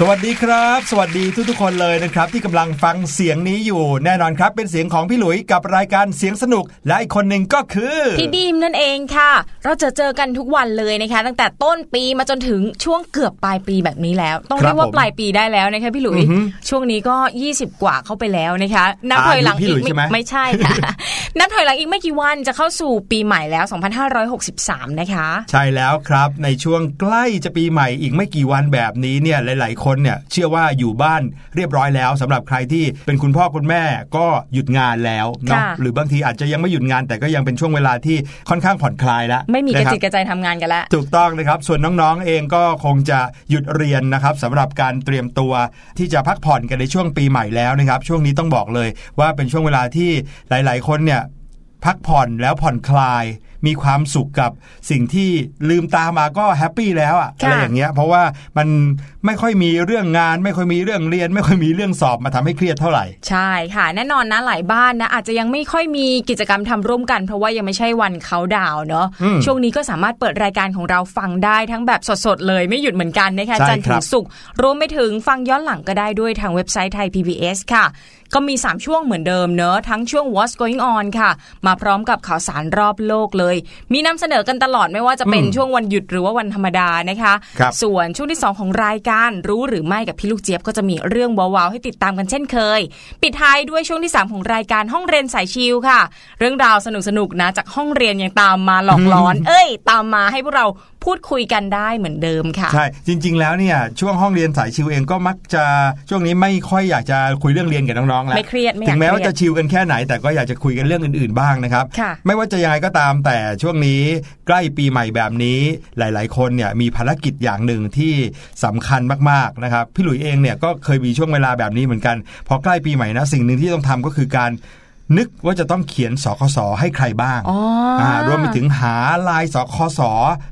สวัสดีครับ สวัสดีทุกๆคนเลยนะครับ ที่กำลังฟังเสียงนี้อยู่ แน่นอนครับ เป็นเสียงของพี่หลุยกับรายการเสียงสนุก และอีกคนหนึ่งก็คือพี่ดีมนั่นเองค่ะ เราจะเจอกันทุกวันเลยนะคะ ตั้งแต่ต้นปีมาจนถึงช่วงเกือบปลายปีแบบนี้แล้ว ต้องครับเรียกว่าผมปลายปีได้แล้วนะคะพี่หลุยอือฮึช่วงนี้ก็ 20 กว่าเข้าไปแล้วนะคะนับอ่าถอยหลังพี่หลุอียกใช่ไหมไม่ใช่ค่ะนับถอยหลังอีกไม่กี่วันจะเข้าสู่ปีใหม่แล้ว 2563 นะคะ ใช่แล้วครับในช่วงใกล้จะปีใหม่อีกไม่กี่วันแบบนี้เนี่ยหลาย ๆคนเนี่ยเชื่อว่าอยู่บ้านเรียบร้อยแล้วสำหรับใครที่เป็นคุณพ่อคุณแม่ก็หยุดงานแล้วเนาะค่ะหรือบางทีอาจจะยังไม่หยุดงาน แต่ก็ยังเป็นช่วงเวลาที่ค่อนข้างผ่อนคลายแล้วไม่มีกระนคบจิตกระใจทำงานกันแล้วถูกต้องนะครับ ส่วนน้องๆเองก็คงจะหยุดเรียนนะครับสำหรับการเตรียมตัวที่จะพักผ่อนกันในช่วงปีใหม่แล้วนะครับ ช่วงนี้ต้องบอกเลยว่าเป็นช่วงเวลาที่หลาย ๆ คนเนี่ย พักผ่อนแล้วผ่อนคลาย มีความสุขกับสิ่งที่ลืมตามาก็แฮปปี้แล้วอะค่ะอะไรอย่างเงี้ย เพราะว่ามันไม่ค่อยมีเรื่องงาน ไม่ค่อยมีเรื่องเรียน ไม่ค่อยมีเรื่องสอบมาทำให้เครียดเท่าไหร่ ใช่ค่ะ แน่นอนนะหลายบ้านนะอาจจะยังไม่ค่อยมีกิจกรรมทำร่วมกัน เพราะว่ายังไม่ใช่วันเขาดาวน์เนาะอืมช่วงนี้ก็สามารถเปิดรายการของเราฟังได้ทั้งแบบสดๆเลยไม่หยุดเหมือนกันนะคะใช่จันทร์คถึรังบศุกร์รวมไปถึงฟังย้อนหลังก็ได้ด้วยทางเว็บไซต์ไทย PBS ค่ะ ก็มี 3 ช่วงเหมือนเดิมเนอะทั้งช่วง What's Going On ค่ะ มาพร้อมกับข่าวสารรอบโลกเลย มีนำเสนอกันตลอดไม่ว่าจะเป็นอืมช่วงวันหยุดหรือว่าวันธรรมดานะคะครับส่วนช่วงที่ 2 ของรายการรู้หรือไม่กับพี่ลูกเจี๊ยบก็จะมีเรื่องว้าวๆให้ติดตามกันเช่นเคย ปิดท้ายด้วยช่วงที่ 3 ของรายการห้องเรียนสายชิลค่ะ เรื่องราวสนุกๆนะจากห้องเรียนยังตามมาหลอกล้อน เอ้ย ตามมาให้พวกเรา พูดคุยกันได้เหมือนเดิมค่ะ ใช่ จริง ๆ แล้วเนี่ยช่วงห้องเรียนสายชิวเองก็มักจะช่วงนี้ไม่ค่อยอยากจะคุยเรื่องเรียนกับน้องๆแล้วไม่เครียดไม่อยากถึงแม้ว่าเครียจะดชิวกันแค่ไหน แต่ก็อยากจะคุยกันเรื่องอื่นๆบ้างนะครับค่ะไม่ว่าจะยังไงก็ตามแต่ช่วงนี้ใกล้ปีใหม่แบบนี้หลาย ๆ คนเนี่ยมีภารกิจอย่างหนึ่งที่สำคัญมากๆนะครับพี่หลุยเองเนี่ยก็เคยมีช่วงเวลาแบบนี้เหมือนกันพอใกล้ปีใหม่นะสิ่งหนึ่งที่ต้องทำก็คือการ นึกว่าจะต้องเขียนสคสให้ใครบ้างอ๋ออารวมไปถึงหาลายสคส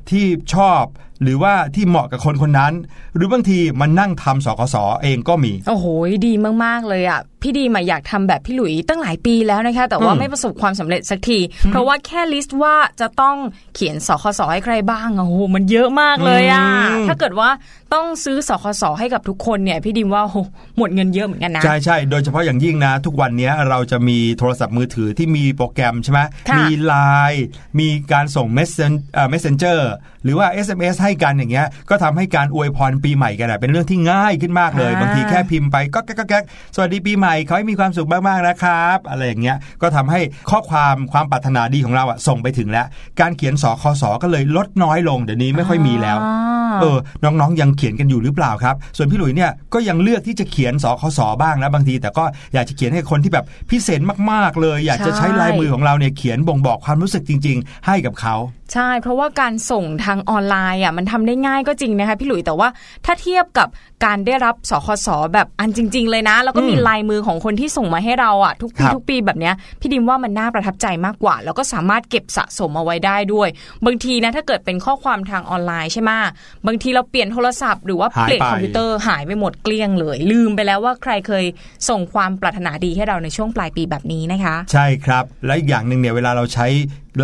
ที่ชอบ หรือว่าที่เหมาะกับคนคนนั้น หรือบางทีมันนั่งทำสคสเองก็มี โอ้โหดีมาก ๆ เลยอะ พี่ดีมาอยากทำแบบพี่หลุยตั้งหลายปีแล้วนะคะ แต่ว่าอืมไม่ประสบความสำเร็จสักที เพราะว่าแค่ลิสต์ว่าจะต้องเขียนสคสให้ใครบ้างอะโอ้โหมันเยอะมากเลยอะอืมถ้าเกิดว่าต้องซื้อสคสให้กับทุกคนเนี่ยพี่ดีมว่าโอ้โหหมดเงินเยอะเหมือนกันนะใช่ใช่โดยเฉพาะอย่างยิ่งนะ ทุกวันนี้เราจะมีโทรศัพท์มือถือที่มีโปรแกรมใช่ไหมค่ะมีไลน์มีการส่ง Messen- เอ่อ messenger หรือว่า SMS ให้กันอย่างเงี้ยก็ทำให้การอวยพรปีใหม่กันอะเป็นเรื่องที่ง่ายขึ้นมากเลยอ่าบางทีแค่พิมพ์ไปก็แก๊กก็แก๊กสวัสดีปีใหม่ขอให้มีความสุขมากๆนะครับ อะไรอย่างเงี้ยก็ทำให้ข้อความความปรารถนาดีของเราอะส่งไปถึงแล้ว การเขียนสคสก็เลยลดน้อยลงเดี๋ยวนี้ไม่ค่อยมีแล้วอ๋อเออน้องๆยังเขียนกันอยู่หรือเปล่าครับ ส่วนพี่หลุยเนี่ยก็ยังเลือกที่จะเขียนสคสบ้างนะบางที แต่ก็อยากจะเขียนให้คนที่แบบพิเศษมากๆเลย อยากจะใช้ใช่ลายมือของเราเนี่ยเขียนบ่งบอกความรู้สึกจริง ๆ ให้กับเขา ใช่ เพราะว่าการส่งทางออนไลน์อะมันทำได้ง่ายก็จริงนะคะพี่หลุยแต่ว่าถ้าเทียบกับการได้รับสคสแบบอันจริง ๆ เลยนะ แล้วก็มีอืมลายมือของคนที่ส่งมาให้เราอะทุกปีครับทุกปีแบบเนี้ยพี่ดิมว่ามันน่าประทับใจมากกว่า แล้วก็สามารถเก็บสะสมเอาไว้ได้ด้วย บางทีนะถ้าเกิดเป็นข้อความทางออนไลน์ใช่ไหมบางทีเราเปลี่ยนโทรศัพท์หรือว่าหายเปลี่ยนไปคอมพิวเตอร์หายไปหมดเกลี้ยงเลย ลืมไปแล้วว่าใครเคยส่งความปรารถนาดีให้เราในช่วงปลายปีแบบนี้นะคะ ใช่ครับและอีกอย่างหนึ่งเนี่ยเวลาเราใช้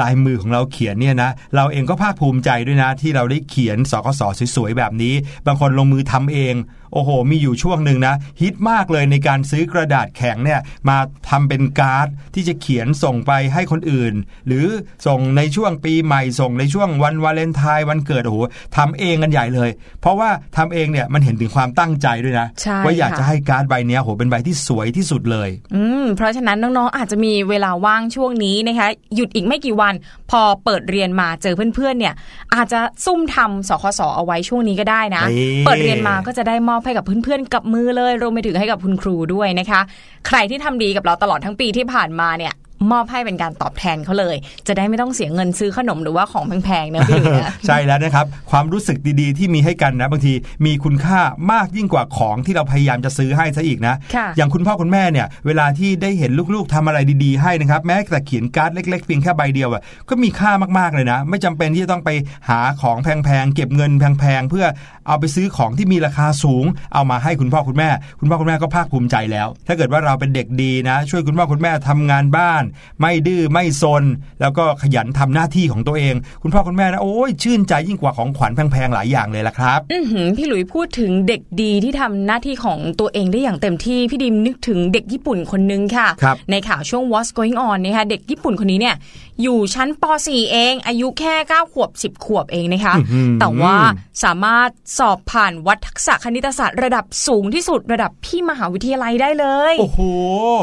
ลายมือของเราเขียนเนี่ยนะ เราเองก็ภาคภูมิใจด้วยนะ ที่เราได้เขียนสกสสวยๆแบบนี้ บางคนลงมือทำเอง โอ้โห มีอยู่ช่วงหนึ่งนะ ฮิตมากเลยในการซื้อกระดาษแข็งเนี่ยมาทำเป็นการ์ดที่จะเขียนส่งไปให้คนอื่น หรือส่งในช่วงปีใหม่ส่งในช่วงวันวาเลนไทน์วันเกิดโอ้โหทำเองกันใหญ่เลย เพราะว่าทำเองเนี่ยมันเห็นถึงความตั้งใจด้วยนะใช่ว่าอยากค่ะจะให้การ์ดใบเนี้ยโหเป็นใบที่สวยที่สุดเลย อืมเพราะฉะนั้นน้องๆอาจจะมีเวลาว่างช่วงนี้นะคะหยุดอีกไม่กี่วัน พอเปิดเรียนมาเจอเพื่อนๆเนี่ย อาจจะซุ่มทำสคสเอาไว้ช่วงนี้ก็ได้นะนี่เปิดเรียนมาก็จะได้มอบให้กับเพื่อนๆกับมือเลยรวมไปถึงให้กับคุณครูด้วยนะคะ ใครที่ทำดีกับเราตลอดทั้งปีที่ผ่านมาเนี่ย มอบให้เป็นการตอบแทนเขาเลย จะได้ไม่ต้องเสียเงินซื้อขนมหรือว่าของแพงๆนะพี่หลุยนะใช่แล้วนะครับ ความรู้สึกดีๆ ที่มีให้กันนะบางทีมีคุณค่ามากยิ่งกว่าของที่เราพยายามจะซื้อให้ซะอีกนะค่ะอย่างคุณพ่อคุณแม่เนี่ย เวลาที่ได้เห็นลูกๆทำอะไรดีๆให้นะครับแม้แต่เขียนการ์ดเล็กๆเพียงแค่ใบเดียวอะก็มีค่ามากๆเลยนะ ไม่จำเป็นที่จะต้องไปหาของแพงๆเก็บเงินแพงๆเพื่อเอาไปซื้อของที่มีราคาสูง เอามาให้คุณพ่อคุณแม่ คุณพ่อคุณแม่ก็ภาคภูมิใจแล้ว ถ้าเกิดว่าเราเป็นเด็กดีนะ ช่วยคุณพ่อคุณแม่ทำงานบ้านไม่ดื้อไม่ซน แล้วก็ขยันทำหน้าที่ของตัวเอง คุณพ่อคุณแม่นะโอ้ยชื่นใจยิ่งกว่าของขวัญแพงๆหลายอย่างเลยละครับอือหือพี่หลุยพูดถึงเด็กดีที่ทำหน้าที่ของตัวเองได้อย่างเต็มที่พี่ดิมนึกถึงเด็กญี่ปุ่นคนนึงค่ะครับในข่าวช่วง What's Going On นะคะเด็กญี่ปุ่นคนนี้เนี่ยอยู่ชั้นป .4 เอง อายุแค่ 9 ขวบ 10 ขวบเองนะคะอื้อหือแต่ว่าสามารถสอบผ่านวัดทักษะคณิตศาสตร์ระดับสูงที่สุดระดับพี่มหาวิทยาลัยได้เลย โอ้โห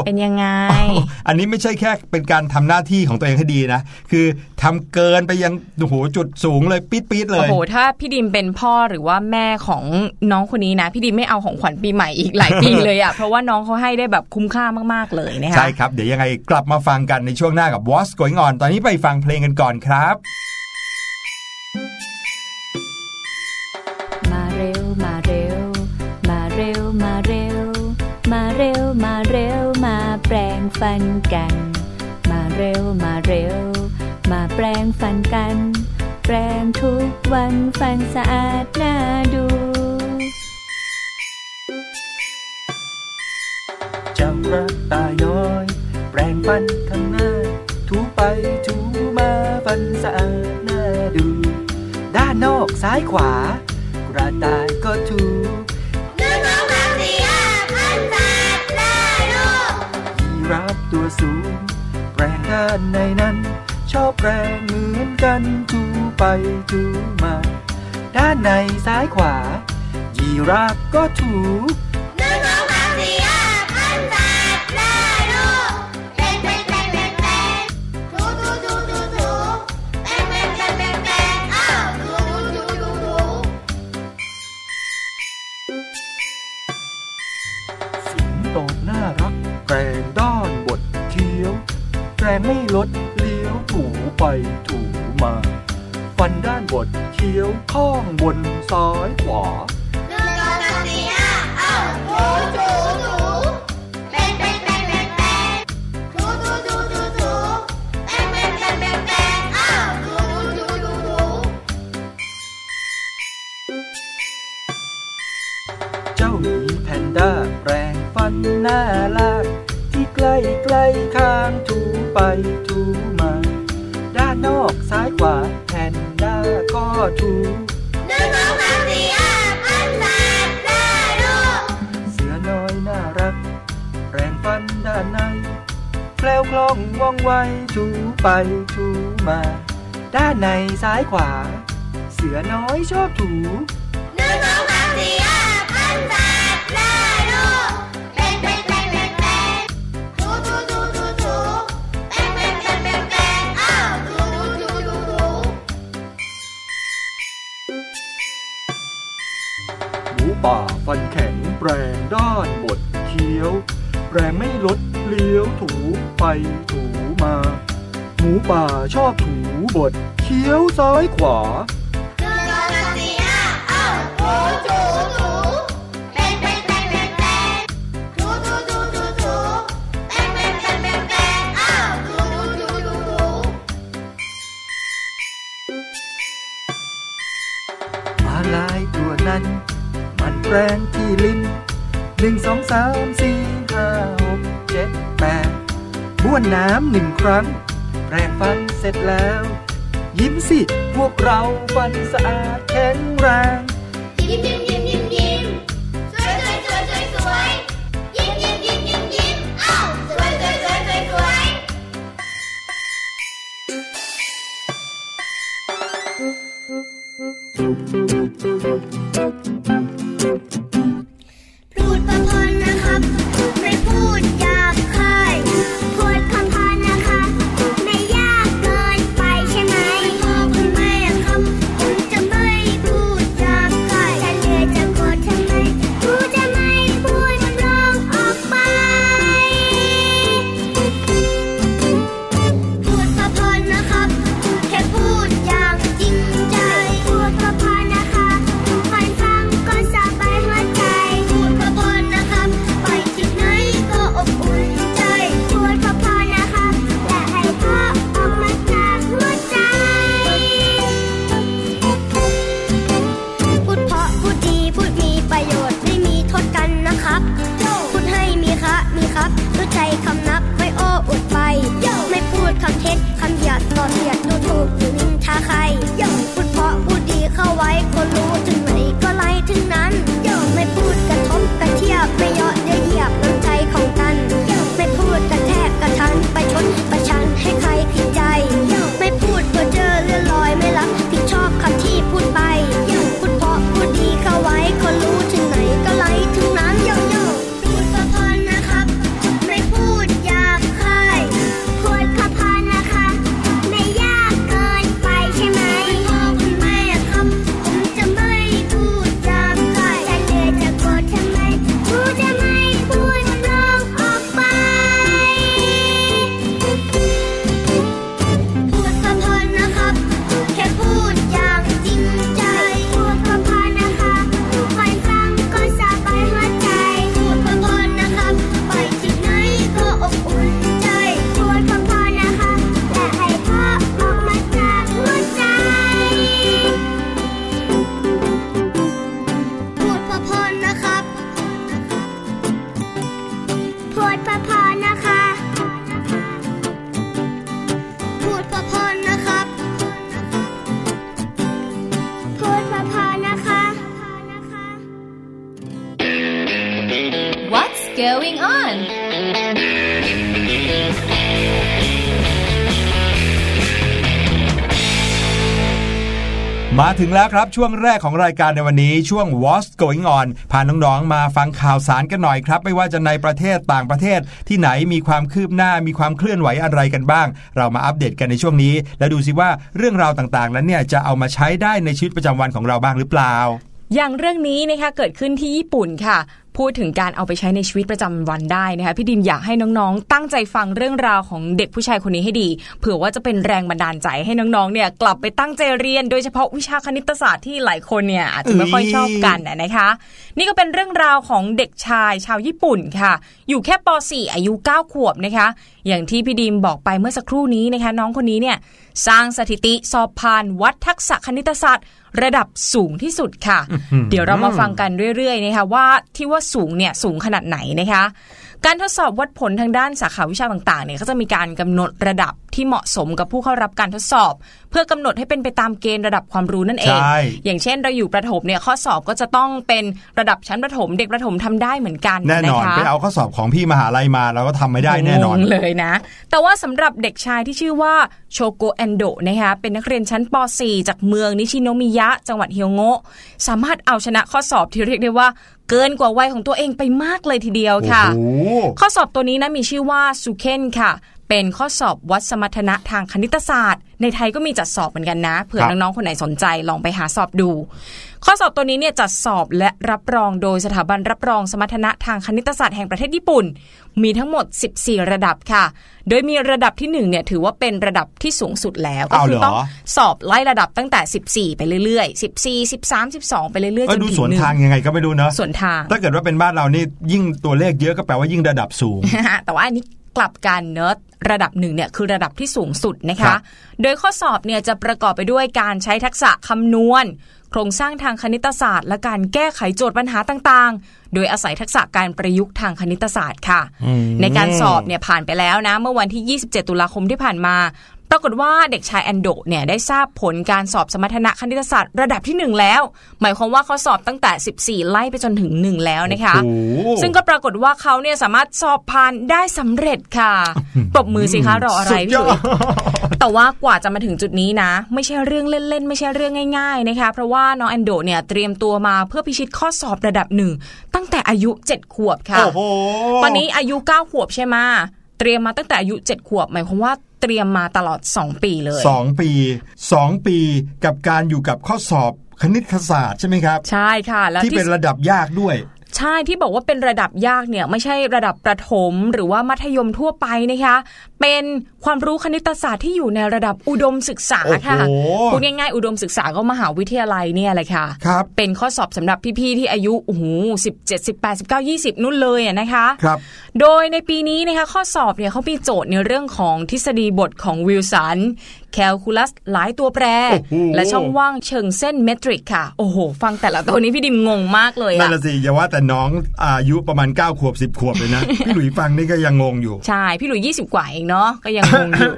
เป็นยังไง อันนี้ไม่ใช่แค่เป็นการทำหน้าที่ของตัวเองให้ดีนะ คือทำเกินไปยังโอ้โหจุดสูงเลยปี๊ดปี๊ดๆเลโอ้ยโหถ้าพี่ดิมเป็นพ่อหรือว่าแม่ของน้องคนนี้นะ พี่ดิมไม่เอาของขวัญปีใหม่อีกหลายปีเลยอะเพราะว่าน้องเขาให้ได้แบบคุ้มค่ามากๆเลยนะคะใช่ครับ เดี๋ยวยังไงกลับมาฟังกันในช่วงหน้ากับ What's Going On ตอนนี้ไปฟังเพลงกันก่อนครับมาเร็วมาเร็วมาเร็วมาเร็วมาเร็วมาเร็วมาแปลงฟันกันมา เร็วมาเร็ว มาแปลงฟันกัน แปลงทุกวันฟันสะอาดน่าดูจำรักตาย้อย แปรงฟันข้างหน้า ถูไปถูมาฟันสะอาดน่าดู ด้านนอกซ้ายขวา กระต่ายก็ถูหนึ่งสองสามสี่ห้าพันแปดได้ลูกยีราฟตัวสูง แรงด้านในนั้น ชอบแรงเหมือนกันจูไปจูมา ด้านในซ้ายขวา ยีราฟก็ถู ไม่ลดเลี้ยวถูไปถูมา ฟันด้านบดเคี้ยวข้องบนซ้ายขวาหนึ่งสองสามสี่ห้าอ้าถูถูถูเป็นเป็นเป็นเป็นเป็นถูถูถูถูถูเป็นเป็นเป็นเป็นเป็นอ้าถูถูถูถูถูเจ้าหมีแพนด้าแปรงฟันหน้าลาก ใกล้ใกล้ๆข้างถูไปถูมา ด้านนอกซ้ายขวาแพนด้าก็ถูหนึ่งสองสามสี่ห้าพันแปดได้ลูกเสือน้อยน่ารัก แปรงฟันด้านในแคล้วคล่องว่องไวถูไปถูมา ด้านในซ้ายขวา เสือน้อยชอบถูหนึ่งสอง ป่าฟันแข็งแปรงด้านบดเคี้ยว แปรงไม่ลดเลี้ยวถูไปถูมา หมูป่าชอบถูบดเคี้ยวซ้ายขวาองสามสี่ห้าอ้าวถูถูถูเป็นเป็นเป็นเป็นเป็นถูถูถูถูถูเป็นเป็นเป็นเป็นเป็นอ้าวถูถูถูถูถูมาลายตัวนั้น แรงที่ลิ้นหนึ่งสองสามสี่ห้าหกเจ็ดแปดบ้วนน้ำหนึ่งครั้ง แปรงฟันเสร็จแล้ว ยิ้มสิพวกเราฟันสะอาดแข็งแรงยิ้มยิ้มยิ้มยิ้มยิ้มสวยสวยสวยสวยสวยยิ้มยิ้มยิ้มยิ้มยิ้มอ้าวสวยสวยสวยสวยสวยพู มาถึงแล้วครับช่วงแรกของรายการในวันนี้ช่วง What's Going On พาน้องๆมาฟังข่าวสารกันหน่อยครับ ไม่ว่าจะในประเทศต่างประเทศที่ไหนมีความคืบหน้ามีความเคลื่อนไหวอะไรกันบ้าง เรามาอัปเดตกันในช่วงนี้ แล้วดูสิว่าเรื่องราวต่างๆ นั้นเนี่ยจะเอามาใช้ได้ในชีวิตประจำวันของเราบ้างหรือเปล่า อย่างเรื่องนี้นะคะเกิดขึ้นที่ญี่ปุ่นค่ะ พูดถึงการเอาไปใช้ในชีวิตประจำวันได้นะคะพี่ดิมอยากให้น้องๆ ตั้งใจฟังเรื่องราวของเด็กผู้ชายคนนี้ให้ดี เผื่อว่าจะเป็นแรงบันดาลใจให้น้องๆเนี่ยกลับไปตั้งใจเรียน โดยเฉพาะวิชาคณิตศาสตร์ที่หลายคนเนี่ยอาจจะไม่ค่อยชอบกันนะนะคะ นี่ก็เป็นเรื่องราวของเด็กชายชาวญี่ปุ่นค่ะ อยู่แค่ป .4 อายุ 9 ขวบนะคะ อย่างที่พี่ดิมบอกไปเมื่อสักครู่นี้นะคะ น้องคนนี้เนี่ยสร้างสถิติสอบผ่านวัดทักษะคณิตศาสตร์ ระดับสูงที่สุดค่ะ เดี๋ยวเรามาฟังกันเรื่อยๆนะคะว่าที่ว่าสูงเนี่ยสูงขนาดไหนนะคะ การทดสอบวัดผลทางด้านสาขาวิชาต่างๆเนี่ยก็จะมีการกำหนดระดับที่เหมาะสมกับผู้เข้ารับการทดสอบ เพื่อกำหนดให้เป็นไปตามเกณฑ์ระดับความรู้นั่นเองใช่อย่างเช่นเราอยู่ประถมเนี่ยข้อสอบก็จะต้องเป็นระดับชั้นประถม เด็กประถมทำได้เหมือนกันแน่นอนนะคะไปเอาข้อสอบของพี่มหาลัยมาเราก็ทำไม่ได้แน่นอนงงเลยนะ แต่ว่าสำหรับเด็กชายที่ชื่อว่าโชโกแอนโดนะคะเป็นนักเรียนชั้นป .4 จากเมืองนิชิโนมิยะ จังหวัดเฮียวโงะสามารถเอาชนะข้อสอบที่เรียกได้ว่าเกินกว่าวัยของตัวเองไปมากเลยทีเดียวค่ะโอ้โหข้อสอบตัวนี้นะมีชื่อว่าซูเคนค่ะ เป็นข้อสอบวัดสมรรถนะทางคณิตศาสตร์ ในไทยก็มีจัดสอบเหมือนกันนะเผื่อครับน้องๆคนไหนสนใจลองไปหาสอบดู ข้อสอบตัวนี้เนี่ยจัดสอบและรับรองโดยสถาบันรับรองสมรรถนะทางคณิตศาสตร์แห่งประเทศญี่ปุ่น มีทั้งหมด 14 ระดับค่ะ โดยมีระดับที่1เนี่ยถือว่าเป็นระดับที่สูงสุดแล้วก็เอาคืเหรอต้องสอบไล่ระดับตั้งแต่ 14 ไปเรื่อยๆ 14 13 12 ไปเรื่อยๆเอจอนดูถึสวนงหนึ่งทางยังไงก็ไม่รู้เนอะส่วนทาง ถ้าเกิดว่าเป็นบ้านเรานี่ยิ่งตัวเลขเยอะก็แปลว่ายิ่งระดับสูง แต่ว่าอันนี้ กลับกันเนอะระดับหนึ่งเนี่ยคือระดับที่สูงสุดนะครัคะบโดยข้อสอบเนี่ยจะประกอบไปด้วยการใช้ทักษะคำนวณ โครงสร้างทางคณิตศาสตร์ และการแก้ไขโจทย์ปัญหาต่างๆ โดยอาศัยทักษะการประยุกต์ทางคณิตศาสตร์ค่ะ ในการสอบเนี่ยผ่านไปแล้วนะ เมื่อวันที่ 27 ตุลาคมที่ผ่านมา ปรากฏว่าเด็กชายแอนโดเนี่ยได้ทราบผลการสอบสมรรถนะคณิตศาสตร์ระดับที่ 1 แล้ว หมายความว่าเขาสอบตั้งแต่ 14 ไล่ไปจนถึง 1 แล้วนะคะโอ้โหซึ่งก็ปรากฏว่าเขาเนี่ยสามารถสอบผ่านได้สำเร็จค่ะปรบมือสิคะรออะไรสุดพี่ยจุ๋อยดแต่ว่ากว่าจะมาถึงจุดนี้นะ ไม่ใช่เรื่องเล่นๆ ไม่ใช่เรื่องง่าย ๆนะคะ เพราะว่าน้องแอนโดเนี่ยเตรียมตัวมาเพื่อพิชิตข้อสอบระดับหนึ่งตั้งแต่อายุ 7 ขวบค่ะโอ้โหตอนนี้อายุ 9 ขวบใช่ไหมเตรียมมาตั้งแต่อายุ 7 ขวบ หมายความว่า เตรียมมาตลอด 2 ปีเลยสองปีสองปีกับการอยู่กับข้อสอบคณิตศาสตร์ใช่ไหมครับ ใช่ค่ะ แล้วที่ที่เป็นระดับยากด้วย ใช่ที่บอกว่าเป็นระดับยากเนี่ยไม่ใช่ระดับประถมหรือว่ามัธยมทั่วไปนะคะ เป็นความรู้คณิตศาสตร์ที่อยู่ในระดับอุดมศึกษาค่ะโอ้โหพูดง่ายๆ อุดมศึกษาก็มหาวิทยาลัยเนี่ยแหละค่ะครับเป็นข้อสอบสำหรับพี่ๆที่อายุโอ้โหสิบเจ็ดสิบแปดสิบเก้ายี่สิบนู่นเลยอะนะคะครับโดยในปีนี้นะคะข้อสอบเนี่ยเขามีโจทย์ในเรื่องของทฤษฎีบทของวิลสันแคลคูลัสหลายตัวแปรโอ้โหและช่องว่างเชิงเส้นเมตริกค่ะ โอ้โห ฟังแต่ละตัวนี้พี่ดิมงงมากเลยนั่นอะละสิอย่าว่าแต่น้องอายุประมาณ 9 ขวบ 10 ขวบเลยนะ พี่หลุยฟังนี่ก็ยังงงอยู่ ใช่ พี่หลุย 20 กว่าเองเนาะก็ยังงงอยู่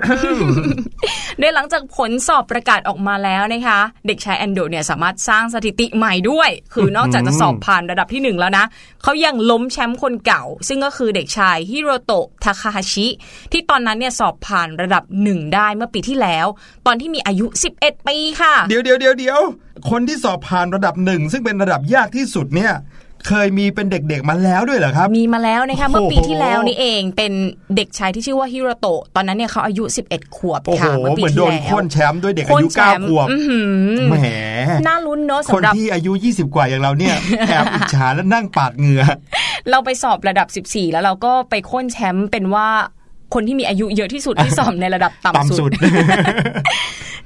โดยหลังจากผลสอบประกาศออกมาแล้วนะคะ เด็กชายแอนโดเนี่ยสามารถสร้างสถิติใหม่ด้วย คือนอกจากจะสอบผ่านระดับที่หนึ่งแล้วนะเขายังล้มแชมป์คนเก่า ซึ่งก็คือเด็กชายฮิโรโตะทาคาฮาชิ ที่ตอนนั้นเนี่ยสอบผ่านระดับหนึ่งได้เมื่อปีที่แล้ว ตอนที่มีอายุ 11 ปีค่ะ เดี๋ยวเดี๋ยวเดี๋ยวเดี๋ยวคนที่สอบผ่านระดับหนึ่งซึ่งเป็นระดับยากที่สุดเนี่ย เคยมีเป็นเด็กๆมาแล้วด้วยเหรอครับ มีมาแล้วนะคะโอ้โหเมื่อปีที่แล้วนี่เองเป็นเด็กชายที่ชื่อว่าฮิโรโตะตอนนั้นเนี่ยเขาอายุ 11 ขวบโอ้โหค่ะเมื่อปีเหมือนที่โดนแล้วโค่นแชมป์ด้วยเด็กอายุโค่นแชมป์9ขวบอื้อหือแหมน่าลุ้นเนอะคนสำหรับที่อายุ 20 กว่าอย่างเราเนี่ยแอบอิจฉาและนั่งปาดเหงื่อเราไปสอบระดับ 14 แล้วเราก็ไปโค่นแชมป์เป็นว่า คนที่มีอายุเยอะที่สุดที่สอบในระดับต่ำต่ำสุสุดด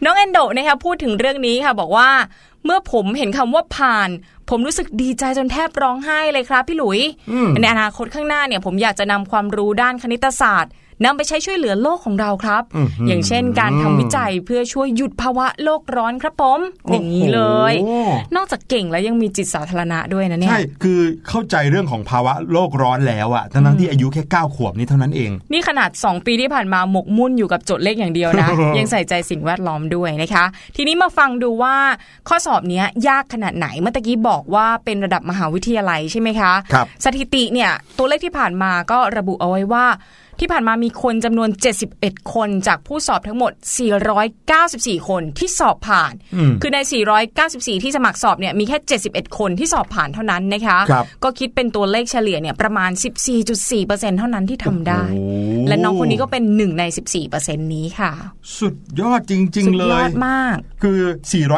น้องแอนโดนะคะพูดถึงเรื่องนี้ค่ะ บอกว่าเมื่อผมเห็นคำว่าผ่าน ผมรู้สึกดีใจจนแทบร้องไห้เลยครับ พี่หลุยอืมในอนาคตข้างหน้าเนี่ย ผมอยากจะนำความรู้ด้านคณิตศาสตร์ นำไปใช้ช่วยเหลือโลกของเราครับอื้อหือออย่างเช่นการทำวิจัยเพื่อช่วยหยุดภาวะโลกร้อนครับผมอย่างนี้เลยโอ้โหนอกจากเก่งแล้วยังมีจิตสาธารณะด้วยนะเนี่ยใช่คือเข้าใจเรื่องของภาวะโลกร้อนแล้วอะทั้งๆที่อายุแค่ 9 ขวบนี่เท่านั้นเอง นี่ขนาด 2 ปีที่ผ่านมาหมกมุ่นอยู่กับโจทย์เลขอย่างเดียวนะ ยังใส่ใจสิ่งแวดล้อมด้วยนะคะ ทีนี้มาฟังดูว่าข้อสอบเนี้ยยากขนาดไหนเมื่อตะกี้บอกว่าเป็นระดับมหาวิทยาลัยใช่ไหมคะครับสถิติเนี่ยตัวเลขที่ผ่านมาก็ระบุเอาไว้ว่า ที่ผ่านมามีคนจำนวน 71 คนจากผู้สอบทั้งหมด 494 คนที่สอบผ่านอืมคือใน 494 ที่สมัครสอบเนี่ยมีแค่ 71 คนที่สอบผ่านเท่านั้นนะคะครับก็คิดเป็นตัวเลขเฉลี่ยเนี่ยประมาณ 14.4%เท่านั้นที่ทำได้โอ้โหและน้องคนนี้ก็เป็นหนึ่งใน 14%นี้ค่ะ สุดยอดจริงสุๆดเลยอดมาก คือ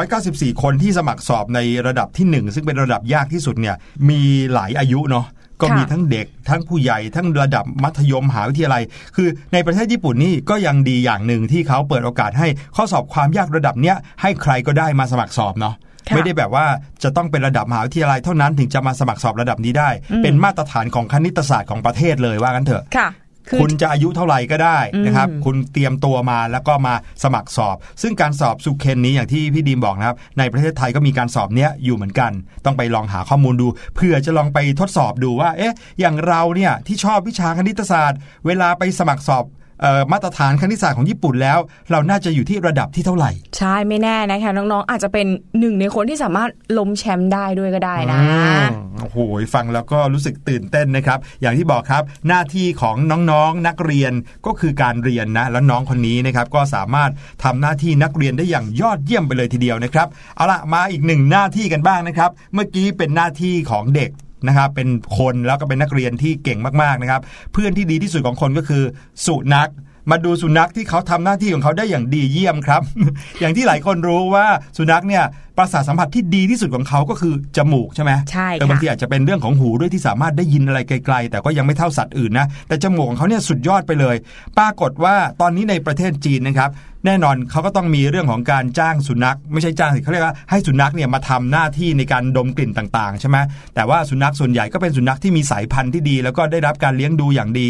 494 คนที่สมัครสอบในระดับที่ 1 ซึ่งเป็นระดับยากที่สุดเนี่ยมีหลายอายุเนาะ ก็มีทั้งเด็ก ทั้งผู้ใหญ่ทั้งระดับมัธยมมหาวิทยาลัย คือในประเทศญี่ปุ่นนี่ก็ยังดีอย่างหนึ่งที่เขาเปิดโอกาสให้ข้อสอบความยากระดับเนี้ยให้ใครก็ได้มาสมัครสอบเนาะค่ะไม่ได้แบบว่าจะต้องเป็นระดับมหาวิทยาลัยเท่านั้นถึงจะมาสมัครสอบระดับนี้ได้ เป็นมาตรฐานของคณิตศาสตร์ของประเทศเลยว่ากันเถอะ ค่ะคือคุณจะอายุเท่าไหร่ก็ได้นะครับอืมคุณเตรียมตัวมาแล้วก็มาสมัครสอบ ซึ่งการสอบสุเคนนี้อย่างที่พี่ดีมบอกนะครับ ในประเทศไทยก็มีการสอบเนี้ยอยู่เหมือนกัน ต้องไปลองหาข้อมูลดู เพื่อจะลองไปทดสอบดูว่า เอ๊ะ อย่างเราเนี่ยที่ชอบวิชาคณิตศาสตร์ เวลาไปสมัครสอบเอ่อ มาตรฐานคณิตศาสตร์ของญี่ปุ่นแล้ว เราน่าจะอยู่ที่ระดับที่เท่าไหร่ ใช่ไม่แน่นะคะน้องๆ อาจจะเป็นหนึ่งในคนที่สามารถล้มแชมป์ได้ด้วยก็ได้นะอืมโอ้โหฟังแล้วก็รู้สึกตื่นเต้นนะครับ อย่างที่บอกครับ หน้าที่ของน้องๆนักเรียนก็คือการเรียนนะ แล้วน้องคนนี้นะครับก็สามารถทำหน้าที่นักเรียนได้อย่างยอดเยี่ยมไปเลยทีเดียวนะครับเอาละมาอีกหนึ่งหน้าที่กันบ้างนะครับ เมื่อกี้เป็นหน้าที่ของเด็ก นะครับเป็นคนแล้วก็เป็นนักเรียนที่เก่งมากๆนะครับ เพื่อนที่ดีที่สุดของคนก็คือสุนัข มาดูสุนัขที่เขาทำหน้าที่ของเขาได้อย่างดีเยี่ยมครับ อย่างที่หลายคนรู้ว่าสุนัขเนี่ยประสาทสัมผัสที่ดีที่สุดของเขาก็คือจมูกใช่ไหมใช่เออบางค่ะทีอาจจะเป็นเรื่องของหูด้วยที่สามารถได้ยินอะไรไกลๆ แต่ก็ยังไม่เท่าสัตว์อื่นนะ แต่จมูกของเขาเนี่ยสุดยอดไปเลย ปรากฏว่าตอนนี้ในประเทศจีนนะครับแน่นอนเขาก็ต้องมีเรื่องของการจ้างสุนัข ไม่ใช่จ้างสิเขาเรียกว่าให้สุนัขเนี่ยมาทำหน้าที่ในการดมกลิ่นต่างๆใช่ไหมแต่ว่าสุนัขส่วนใหญ่ก็เป็นสุนัขที่มีสายพันธุ์ที่ดี แล้วก็ได้รับการเลี้ยงดูอย่างดี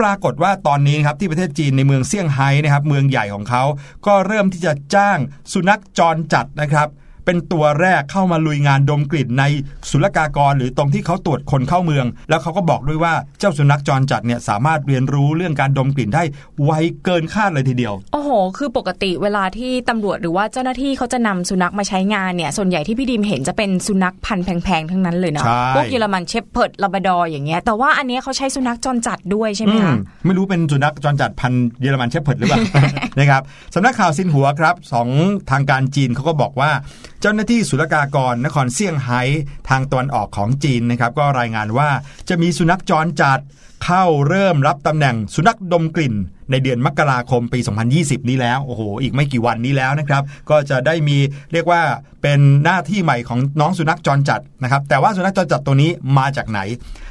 ปรากฏว่าตอนนี้นครับที่ประเทศจีนในเมืองเซี่ยงไฮ้นะครับเมืองใหญ่ของเขาก็เริ่มที่จะจ้างสุนัขจรจัดนะครับ เป็นตัวแรกเข้ามาลุยงานดมกลิ่นในศุลกากร หรือตรงที่เขาตรวจคนเข้าเมือง แล้วเขาก็บอกด้วยว่าเจ้าสุนัขจรจัดเนี่ยสามารถเรียนรู้เรื่องการดมกลิ่นได้ไวเกินคาดเลยทีเดียว โอ้โห คือปกติเวลาที่ตำรวจหรือว่าเจ้าหน้าที่เขาจะนำสุนัขมาใช้งานเนี่ยส่วนใหญ่ที่พี่ดิมเห็นจะเป็นสุนัขพันธุ์แพงๆทั้งนั้นเลยเนาะใช่พวกเยอรมันเชฟเพิร์ดลาบราดอร์อย่างเงี้ยแต่ว่าอันเนี้ยเขาใช้สุนัขจรจัดด้วยใช่ไหมคะอืมไม่รู้เป็นสุนัขจรจัดพันธุ์เยอรมันเชฟเพิร์ดหรือเปล่านะครับสำนักข่าวซินหัวครับของทางการจีนเขาก็บอกว่า เจ้าหน้าที่ศุลกากรนครเซี่ยงไฮ้ทางตะวันออกของจีนนะครับก็รายงานว่าจะมีสุนัขจรจัดเข้าเริ่มรับตำแหน่งสุนัขดมกลิ่น ในเดือนมกราคมปี 2020 นี้แล้วโอ้โหอีกไม่กี่วันนี้แล้วนะครับ ก็จะได้มีเรียกว่าเป็นหน้าที่ใหม่ของน้องสุนัขจรจัดนะครับ แต่ว่าสุนัขจรจัดตัวนี้มาจากไหน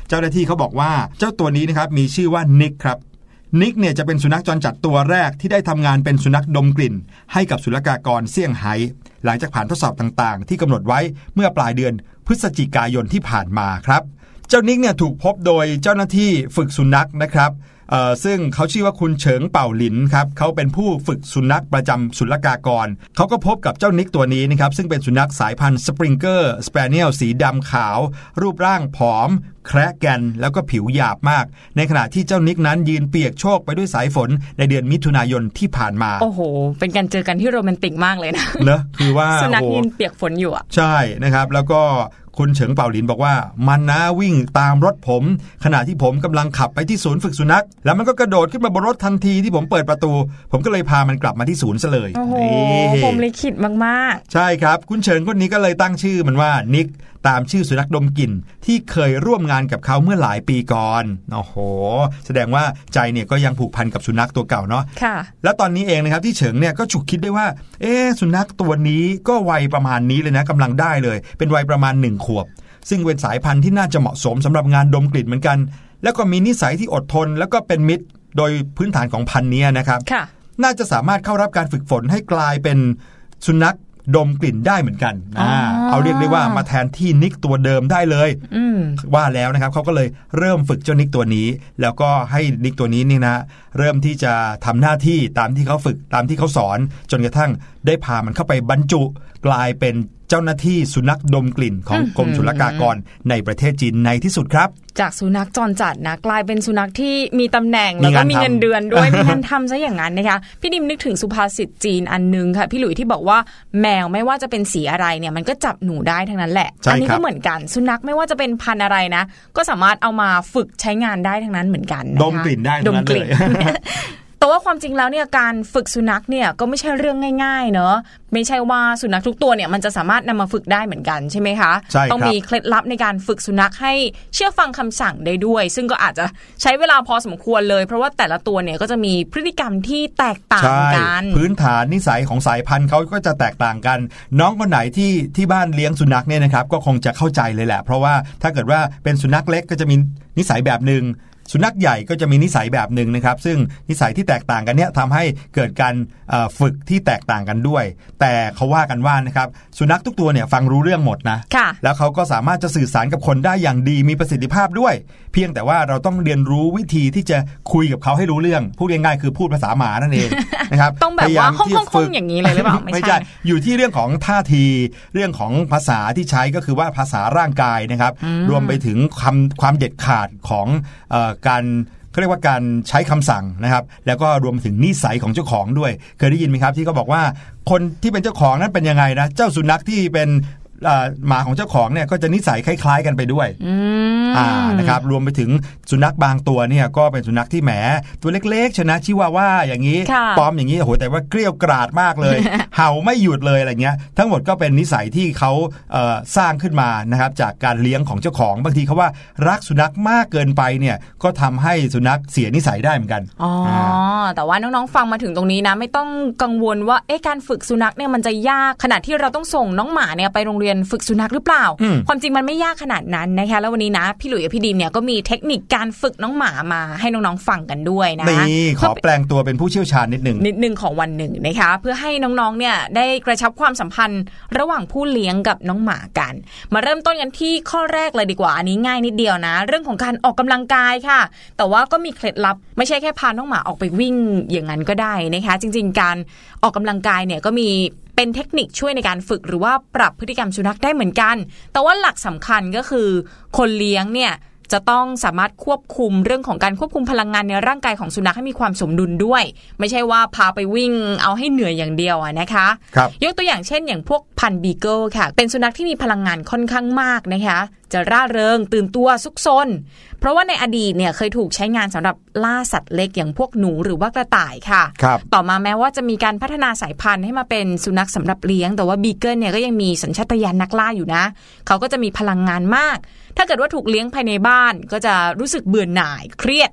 เจ้าหน้าที่เขาบอกว่าเจ้าตัวนี้นะครับมีชื่อว่านิกครับ นิกเนี่ยจะเป็นสุนัขจรจัดตัวแรกที่ได้ทำงานเป็นสุนัขดมกลิ่น ให้กับศุลกากรเซี่ยงไฮ้หลังจากผ่านทดสอบต่างๆ ที่กำหนดไว้เมื่อปลายเดือนพฤศจิกายนที่ผ่านมาครับ เจ้านิกเนี่ยถูกพบโดยเจ้าหน้าที่ฝึกสุนัขนะครับ ซึ่งเขาชื่อว่าคุณเฉิงเป่าหลินครับเขาเป็นผู้ฝึกสุนัขประจำศุลกากร เขาก็พบกับเจ้านิกตัวนี้นะครับซึ่งเป็นสุนัขสายพันธุ์สปริงเกอร์สเปเนียลสีดำขาว รูปร่างผอม แคระแกร็นแล้วก็ผิวหยาบมาก ในขณะที่เจ้านิกนั้นยืนเปียกโชกไปด้วยสายฝนในเดือนมิถุนายนที่ผ่านมา โอ้โห เป็นการเจอกันที่โรแมนติกมากเลยนะเนอะคือว่าสุนัขโอ้โหยืนเปียกฝนอยู่อะใช่นะครับ แล้วก็ คุณเฉิงเป่าหลินบอกว่ามันนะวิ่งตามรถผม ขณะที่ผมกำลังขับไปที่ศูนย์ฝึกสุนัข แล้วมันก็กระโดดขึ้นมาบนรถทันทีที่ผมเปิดประตู ผมก็เลยพามันกลับมาที่ศูนย์ซะเลยโอ้โหนี่ผมลิขิตมากใช่ครับ คุณเฉิงคนนี้ก็เลยตั้งชื่อมันว่านิก ตามชื่อสุนัขดมกลิ่นที่เคยร่วมงานกับเขาเมื่อหลายปีก่อนโอ้โห แสดงว่าใจเนี่ยก็ยังผูกพันกับสุนัขตัวเก่าเนาะๆค่ะ แล้วตอนนี้เองนะครับที่เฉิงเนี่ยก็ฉุกคิดได้ว่า เอ๊ะสุนัขตัวนี้ก็วัยประมาณนี้เลยนะกำลังได้เลย เป็นวัยประมาณหนึ่งขวบ ซึ่งเป็นสายพันธุ์ที่น่าจะเหมาะสมสำหรับงานดมกลิ่นเหมือนกัน แล้วก็มีนิสัยที่อดทน แล้วก็เป็นมิตรโดยพื้นฐานของพันธุ์เนี้ยนะครับค่ะน่าจะสามารถเข้ารับการฝึกฝนให้กลายเป็นสุนัข ดมกลิ่นได้เหมือนกันอ๋ออ่าเอาเรียกได้ว่ามาแทนที่นิกตัวเดิมได้เลยอืมว่าแล้วนะครับเขาก็เลยเริ่มฝึกเจ้านิกตัวนี้ แล้วก็ให้นิกตัวนี้นี่นะ เริ่มที่จะทำหน้าที่ตามที่เขาฝึกตามที่เขาสอน จนกระทั่งได้พามันเข้าไปบรรจุ กลายเป็นเจ้าหน้าที่สุนัขดมกลิ่นของอื้อหือกรมศุลกากรในประเทศจีนในที่สุดครับ จากสุนัขจรจัดนะกลายเป็นสุนัขที่มีตำแหน่งมีแล้วก็งานมีทำเงินเดือนด้วยมีงานทำซะอย่างนั้นนะคะพี่ดิมนึกถึงสุภาษิตจีนอันนึงค่ะ พี่หลุยที่บอกว่าแมวไม่ว่าจะเป็นสีอะไรเนี่ยมันก็จับหนูได้ทั้งนั้นแหละใช่อันี้ครัก็บเหมือนกัน สุนัขไม่ว่าจะเป็นพันธุ์อะไรนะ ก็สามารถเอามาฝึกใช้งานได้ทั้งนั้นเหมือนกันนะคะดมกลิ่นได้ดทั้งมนั้นกเลลิ่นย แต่ว่าความจริงแล้วเนี่ยการฝึกสุนัขเนี่ยก็ไม่ใช่เรื่องง่ายๆ เนอะไม่ใช่ว่าสุนัขทุกตัวเนี่ยมันจะสามารถนำมาฝึกได้เหมือนกันใช่ไหมคะใช่ครับต้องมีเคล็ดลับในการฝึกสุนัขให้เชื่อฟังคำสั่งได้ด้วย ซึ่งก็อาจจะใช้เวลาพอสมควรเลย เพราะว่าแต่ละตัวเนี่ยก็จะมีพฤติกรรมที่แตกต่างใช่กัน พื้นฐานนิสัยของสายพันธุ์เขาก็จะแตกต่างกัน น้องคนไหนที่ที่บ้านเลี้ยงสุนัขเนี่ยนะครับก็คงจะเข้าใจเลยแหละ เพราะว่าถ้าเกิดว่าเป็นสุนัขเล็กก็จะมีนิสัยแบบหนึ่ง สุนัขใหญ่ก็จะมีนิสัยแบบหนึ่งนะครับ ซึ่งนิสัยที่แตกต่างกันเนี่ยทำให้เกิดการเอ่อฝึกที่แตกต่างกันด้วย แต่เขาว่ากันว่านะครับสุนัขทุกตัวเนี่ยฟังรู้เรื่องหมดนะค่ะแล้วเขาก็สามารถจะสื่อสารกับคนได้อย่างดีมีประสิทธิภาพด้วย เพียงแต่ว่าเราต้องเรียนรู้วิธีที่จะคุยกับเขาให้รู้เรื่องพูดง่ายๆคือพูดภาษาหมานั่นเองนะครับต้องแบบพยยว่ามห้องที่ห้องจะฝึกอย่างนี้เลยหรือเปล่าไม่ไม่ใช่ใช่อยู่ที่เรื่องของท่าทีเรื่องของภาษาที่ใช้ก็คือว่าภาษาร่างกายนะครับ รวมไปถึงความความเด็ดขาดของเออการเขาเรียกว่าการใช้คำสั่งนะครับ แล้วก็รวมถึงนิสัยของเจ้าของด้วย เคยได้ยินไหมครับที่เขาบอกว่า คนที่เป็นเจ้าของนั้นเป็นยังไงนะ เจ้าสุนัขที่เป็น หมาของเจ้าของเนี่ยก็จะนิสัยคล้าย ๆ กันไปด้วยอืมอ่านะครับรวมไปถึงสุนัขบางตัวเนี่ยก็เป็นสุนัขที่แหมตัวเล็กๆ ชนะชิวาว่าอย่างนี้ค่ะปลอมอย่างนี้โอ้โหแต่ว่าเกลี้ยวกราดมากเลย เห่าไม่หยุดเลยอะไรเงี้ย ทั้งหมดก็เป็นนิสัยที่เขาเอ่อสร้างขึ้นมานะครับจากการเลี้ยงของเจ้าของบางทีเขาว่ารักสุนัขมากเกินไปเนี่ยก็ทำให้สุนัขเสียนิสัยได้เหมือนกันอ๋ออแต่ว่าน้องๆฟังมาถึงตรงนี้นะ ไม่ต้องกังวลว่าเอ๊ะการฝึกสุนัขเนี่ยมันจะยากขนาดที่เราต้องส่งน้องหมาเนี่ยไปโรงเรียนฝึกสุนัขหรือเปล่าอืมความจริงมันไม่ยากขนาดนั้นนะคะแล้ววันนี้นะพี่หลุยกับพี่ดีมเนี่ยก็มีเทคนิคการฝึกน้องหมามาให้น้องๆฟังกันด้วยนะนี่ขอแปลงตัวเป็นผู้เชี่ยวชาญนิดหนึ่งนิดหนึ่งของวันหนึ่งนะคะเพื่อให้น้องๆเนี่ยได้กระชับความสัมพันธ์ ระหว่างผู้เลี้ยงกับน้องหมากัน มาเริ่มต้นกันที่ข้อแรกเลยดีกว่าอันนี้ง่ายนิดเดียวนะ เรื่องของการออกกำลังกายค่ะ แต่ว่าก็มีเคล็ดลับไม่ใช่แค่พาน้องหมาออกไปวิ่งอย่างนั้นก็ได้นะคะจริง ๆ การออกกำลังกายเนี่ยก็มี เป็นเทคนิคช่วยในการฝึกหรือว่าปรับพฤติกรรมสุนัขได้เหมือนกัน แต่ว่าหลักสำคัญก็คือ คนเลี้ยงเนี่ย จะต้องสามารถควบคุมเรื่องของการควบคุมพลังงานในร่างกายของสุนัขให้มีความสมดุลด้วย ไม่ใช่ว่าพาไปวิ่งเอาให้เหนื่อยอย่างเดียวอะนะคะครับยกตัวอย่างเช่น อย่างพวกพันธุ์บีเกิลค่ะ เป็นสุนัขที่มีพลังงานค่อนข้างมากนะคะ จะร่าเริงตื่นตัวซุกซน เพราะว่าในอดีตเนี่ยเคยถูกใช้งานสำหรับล่าสัตว์เล็กอย่างพวกหนูหรือว่ากระต่ายค่ะครับต่อมาแม้ว่าจะมีการพัฒนาสายพันธุ์ให้มาเป็นสุนัขสำหรับเลี้ยง แต่ว่าบีเกิลเนี่ยก็ยังมีสัญชาตญาณนักล่าอยู่นะ เขาก็จะมีพลังงานมาก ถ้าเกิดว่าถูกเลี้ยงภายในบ้านก็จะรู้สึกเบื่อหน่ายเครียด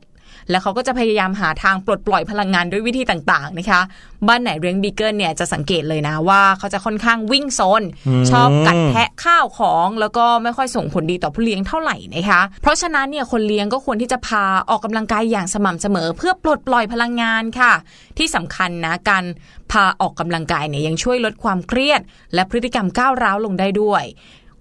แล้วเขาก็จะพยายามหาทางปลดปล่อยพลังงานด้วยวิธีต่างๆนะคะ บ้านไหนเลี้ยงบีเกิลเนี่ยจะสังเกตเลยนะว่าเขาจะค่อนข้างวิ่งโซนอืมชอบกัดแทะข้าวของแล้วก็ไม่ค่อยส่งผลดีต่อผู้เลี้ยงเท่าไหร่นะคะ เพราะฉะนั้นเนี่ยคนเลี้ยงก็ควรที่จะพาออกกำลังกายอย่างสม่ำเสมอ เพื่อปลดปล่อยพลังงานค่ะ ที่สำคัญนะการพาออกกำลังกายเนี่ยยังช่วยลดความเครียด และพฤติกรรมก้าวร้าวลงได้ด้วย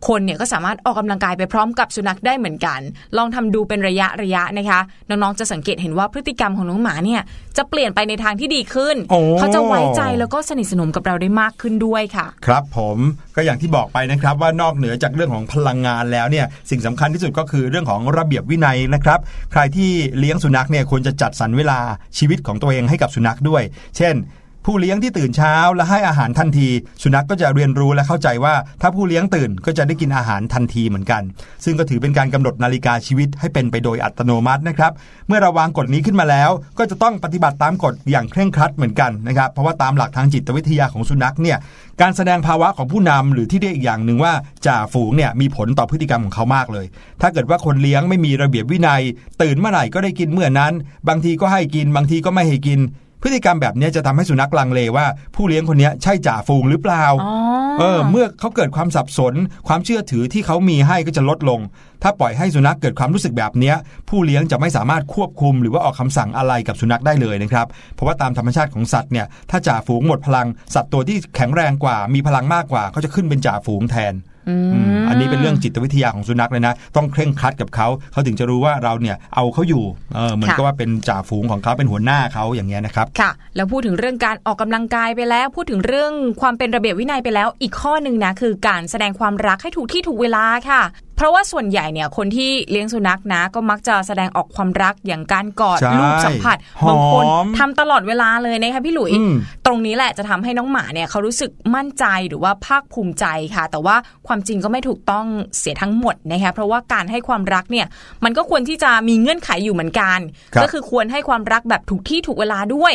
คนเนี่ยก็สามารถออกกำลังกายไปพร้อมกับสุนัขได้เหมือนกัน ลองทำดูเป็นระยะระยะนะคะ น้องๆจะสังเกตเห็นว่าพฤติกรรมของน้องหมาเนี่ยจะเปลี่ยนไปในทางที่ดีขึ้นโอ้เขาจะไว้ใจแล้วก็สนิทสนมกับเราได้มากขึ้นด้วยค่ะ ครับผมก็อย่างที่บอกไปนะครับว่านอกเหนือจากเรื่องของพลังงานแล้วเนี่ยสิ่งสำคัญที่สุดก็คือเรื่องของระเบียบวินัยนะครับ ใครที่เลี้ยงสุนัขเนี่ยควรจะจัดสรรเวลาชีวิตของตัวเองให้กับสุนัขด้วย เช่น ผู้เลี้ยงที่ตื่นเช้าและให้อาหารทันที สุนัขก็จะเรียนรู้และเข้าใจว่า ถ้าผู้เลี้ยงตื่นก็จะได้กินอาหารทันทีเหมือนกัน ซึ่งก็ถือเป็นการกำหนดนาฬิกาชีวิตให้เป็นไปโดยอัตโนมัตินะครับ เมื่อเราวางกฎนี้ขึ้นมาแล้ว ก็จะต้องปฏิบัติตามกฎอย่างเคร่งครัดเหมือนกันนะครับเพราะว่าตามหลักทางจิตวิทยาของสุนัขเนี่ยการแสดงภาวะของผู้นำหรือที่เรียกอีกอย่างหนึ่งว่าจ่าฝูงเนี่ยมีผลต่อพฤติกรรมของเขามากเลย ถ้าเกิดว่าคนเลี้ยงไม่มีระเบียบวินัย ตื่นเมื่อไหร่ก็ได้กินเมื่อนั้น บางทีก็ให้กิน บางทีก็ไม่ให้กิน พฤติกรรมแบบเนี้ยจะทำให้สุนัขลังเลว่า ผู้เลี้ยงคนเนี้ยใช่จ่าฝูงหรือเปล่าอ๋อเออเมื่อเขาเกิดความสับสน ความเชื่อถือที่เขามีให้ก็จะลดลง ถ้าปล่อยให้สุนัขเกิดความรู้สึกแบบเนี้ยผู้เลี้ยงจะไม่สามารถควบคุม หรือว่าออกคำสั่งอะไรกับสุนัขได้เลยนะครับ เพราะว่าตามธรรมชาติของสัตว์เนี่ยถ้าจ่าฝูงหมดพลัง สัตว์ตัวที่แข็งแรงกว่า มีพลังมากกว่าก็จะขึ้นเป็นจ่าฝูงแทนอืมอืมอันนี้เป็นเรื่องจิตวิทยาของสุนัขเลยนะ ต้องเคร่งครัดกับเขา เขาถึงจะรู้ว่าเราเนี่ยเอาเขาอยู่เออเหมือนค่ะกับว่าเป็นจ่าฝูงของเขาเป็นหัวหน้าเขาอย่างเงี้ยนะครับค่ะ แล้วพูดถึงเรื่องการออกกำลังกายไปแล้ว พูดถึงเรื่องความเป็นระเบียบวินัยไปแล้ว อีกข้อหนึ่งนะคือการแสดงความรักให้ถูกที่ถูกเวลาค่ะ เพราะว่าส่วนใหญ่เนี่ยคนที่เลี้ยงสุนัขนะ ก็มักจะแสดงออกความรักอย่างการกอดใช่ลูกสัมผัสหอมบางคนทำตลอดเวลาเลยนะคะพี่หลุยอืมตรงนี้แหละจะทำให้น้องหมาเนี่ยเขารู้สึกมั่นใจหรือว่าภาคภูมิใจค่ะ แต่ว่าความจริงก็ไม่ถูกต้องเสียทั้งหมดนะคะเพราะว่าการให้ความรักเนี่ยมันก็ควรที่จะมีเงื่อนไขอยู่เหมือนกันครับก็คือควรให้ความรักแบบถูกที่ถูกเวลาด้วย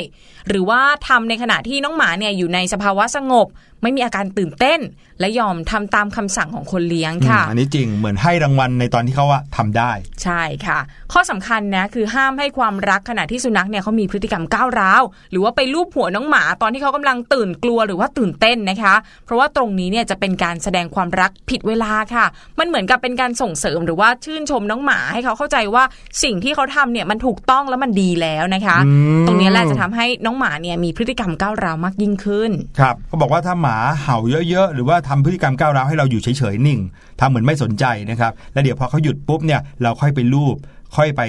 หรือว่าทำในขณะที่น้องหมาเนี่ยอยู่ในสภาวะสงบ ไม่มีอาการตื่นเต้น และยอมทำตามคำสั่งของคนเลี้ยงค่ะอืมอันนี้จริงเหมือนให้รางวัลในตอนที่เขาว่าทำได้ ใช่ค่ะ ข้อสำคัญนะคือห้ามให้ความรักขณะที่สุนัขเนี่ยเขามีพฤติกรรมก้าวร้าว หรือว่าไปลูบหัวน้องหมาตอนที่เขากำลังตื่นกลัวหรือว่าตื่นเต้นนะคะ เพราะว่าตรงนี้เนี่ยจะเป็นการแสดงความรักผิดเวลาค่ะ มันเหมือนกับเป็นการส่งเสริมหรือว่าชื่นชมน้องหมาให้เขาเข้าใจว่าสิ่งที่เขาทำเนี่ยมันถูกต้องแล้วมันดีแล้วนะคะอืมตรงนี้แหละจะทำให้น้องหมาเนี่ยมีพฤติกรรมก้าวร้าวมากยิ่งขึ้น ครับเขาบอกว่าถ้าหมาเห่าเยอะๆ หรือว่าทำพฤติกรรมก้าวร้าวให้เราอยู่เฉยๆนิ่งทำเหมือนไม่สนใจนะครับ แล้วเดี๋ยวพอเขาหยุดปุ๊บเนี่ยเราค่อยไปรูปค่อยไป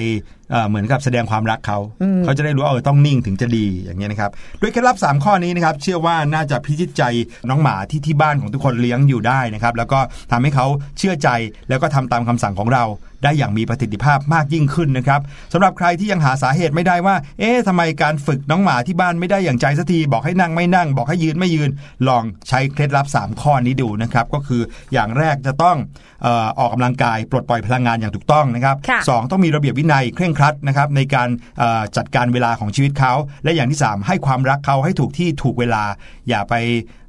เอ่อเหมือนกับแสดงความรักเขาอืมเขาจะได้รู้ว่าเออต้องนิ่งถึงจะดีอย่างเงี้ยนะครับด้วยเคล็ดลับ 3 ข้อนี้นะครับเชื่อว่าน่าจะพิจิตใจน้องหมาที่ที่บ้านของทุกคนเลี้ยงอยู่ได้นะครับแล้วก็ทำให้เขาเชื่อใจแล้วก็ทำตามคำสั่งของเราได้อย่างมีประสิทธิภาพมากยิ่งขึ้นนะครับสำหรับใครที่ยังหาสาเหตุไม่ได้ว่า เอ๊ะทำไมการฝึกน้องหมาที่บ้านไม่ได้อย่างใจสักทีบอกให้นั่งไม่นั่ง บอกให้ยืนไม่ยืน ลองใช้เคล็ดลับ 3 ข้อนี้ดูนะครับก็คืออย่างแรกจะต้องเออออกกำลังกายปลดปล่อยพลังงานอย่างถูกต้องนะครับค่ะสองต้องมีระเบียบวินัยเคร่งครัดนะครับในการจัดการเวลาของชีวิตเขา และอย่างที่สามให้ความรักเขาให้ถูกที่ถูกเวลา อย่าไป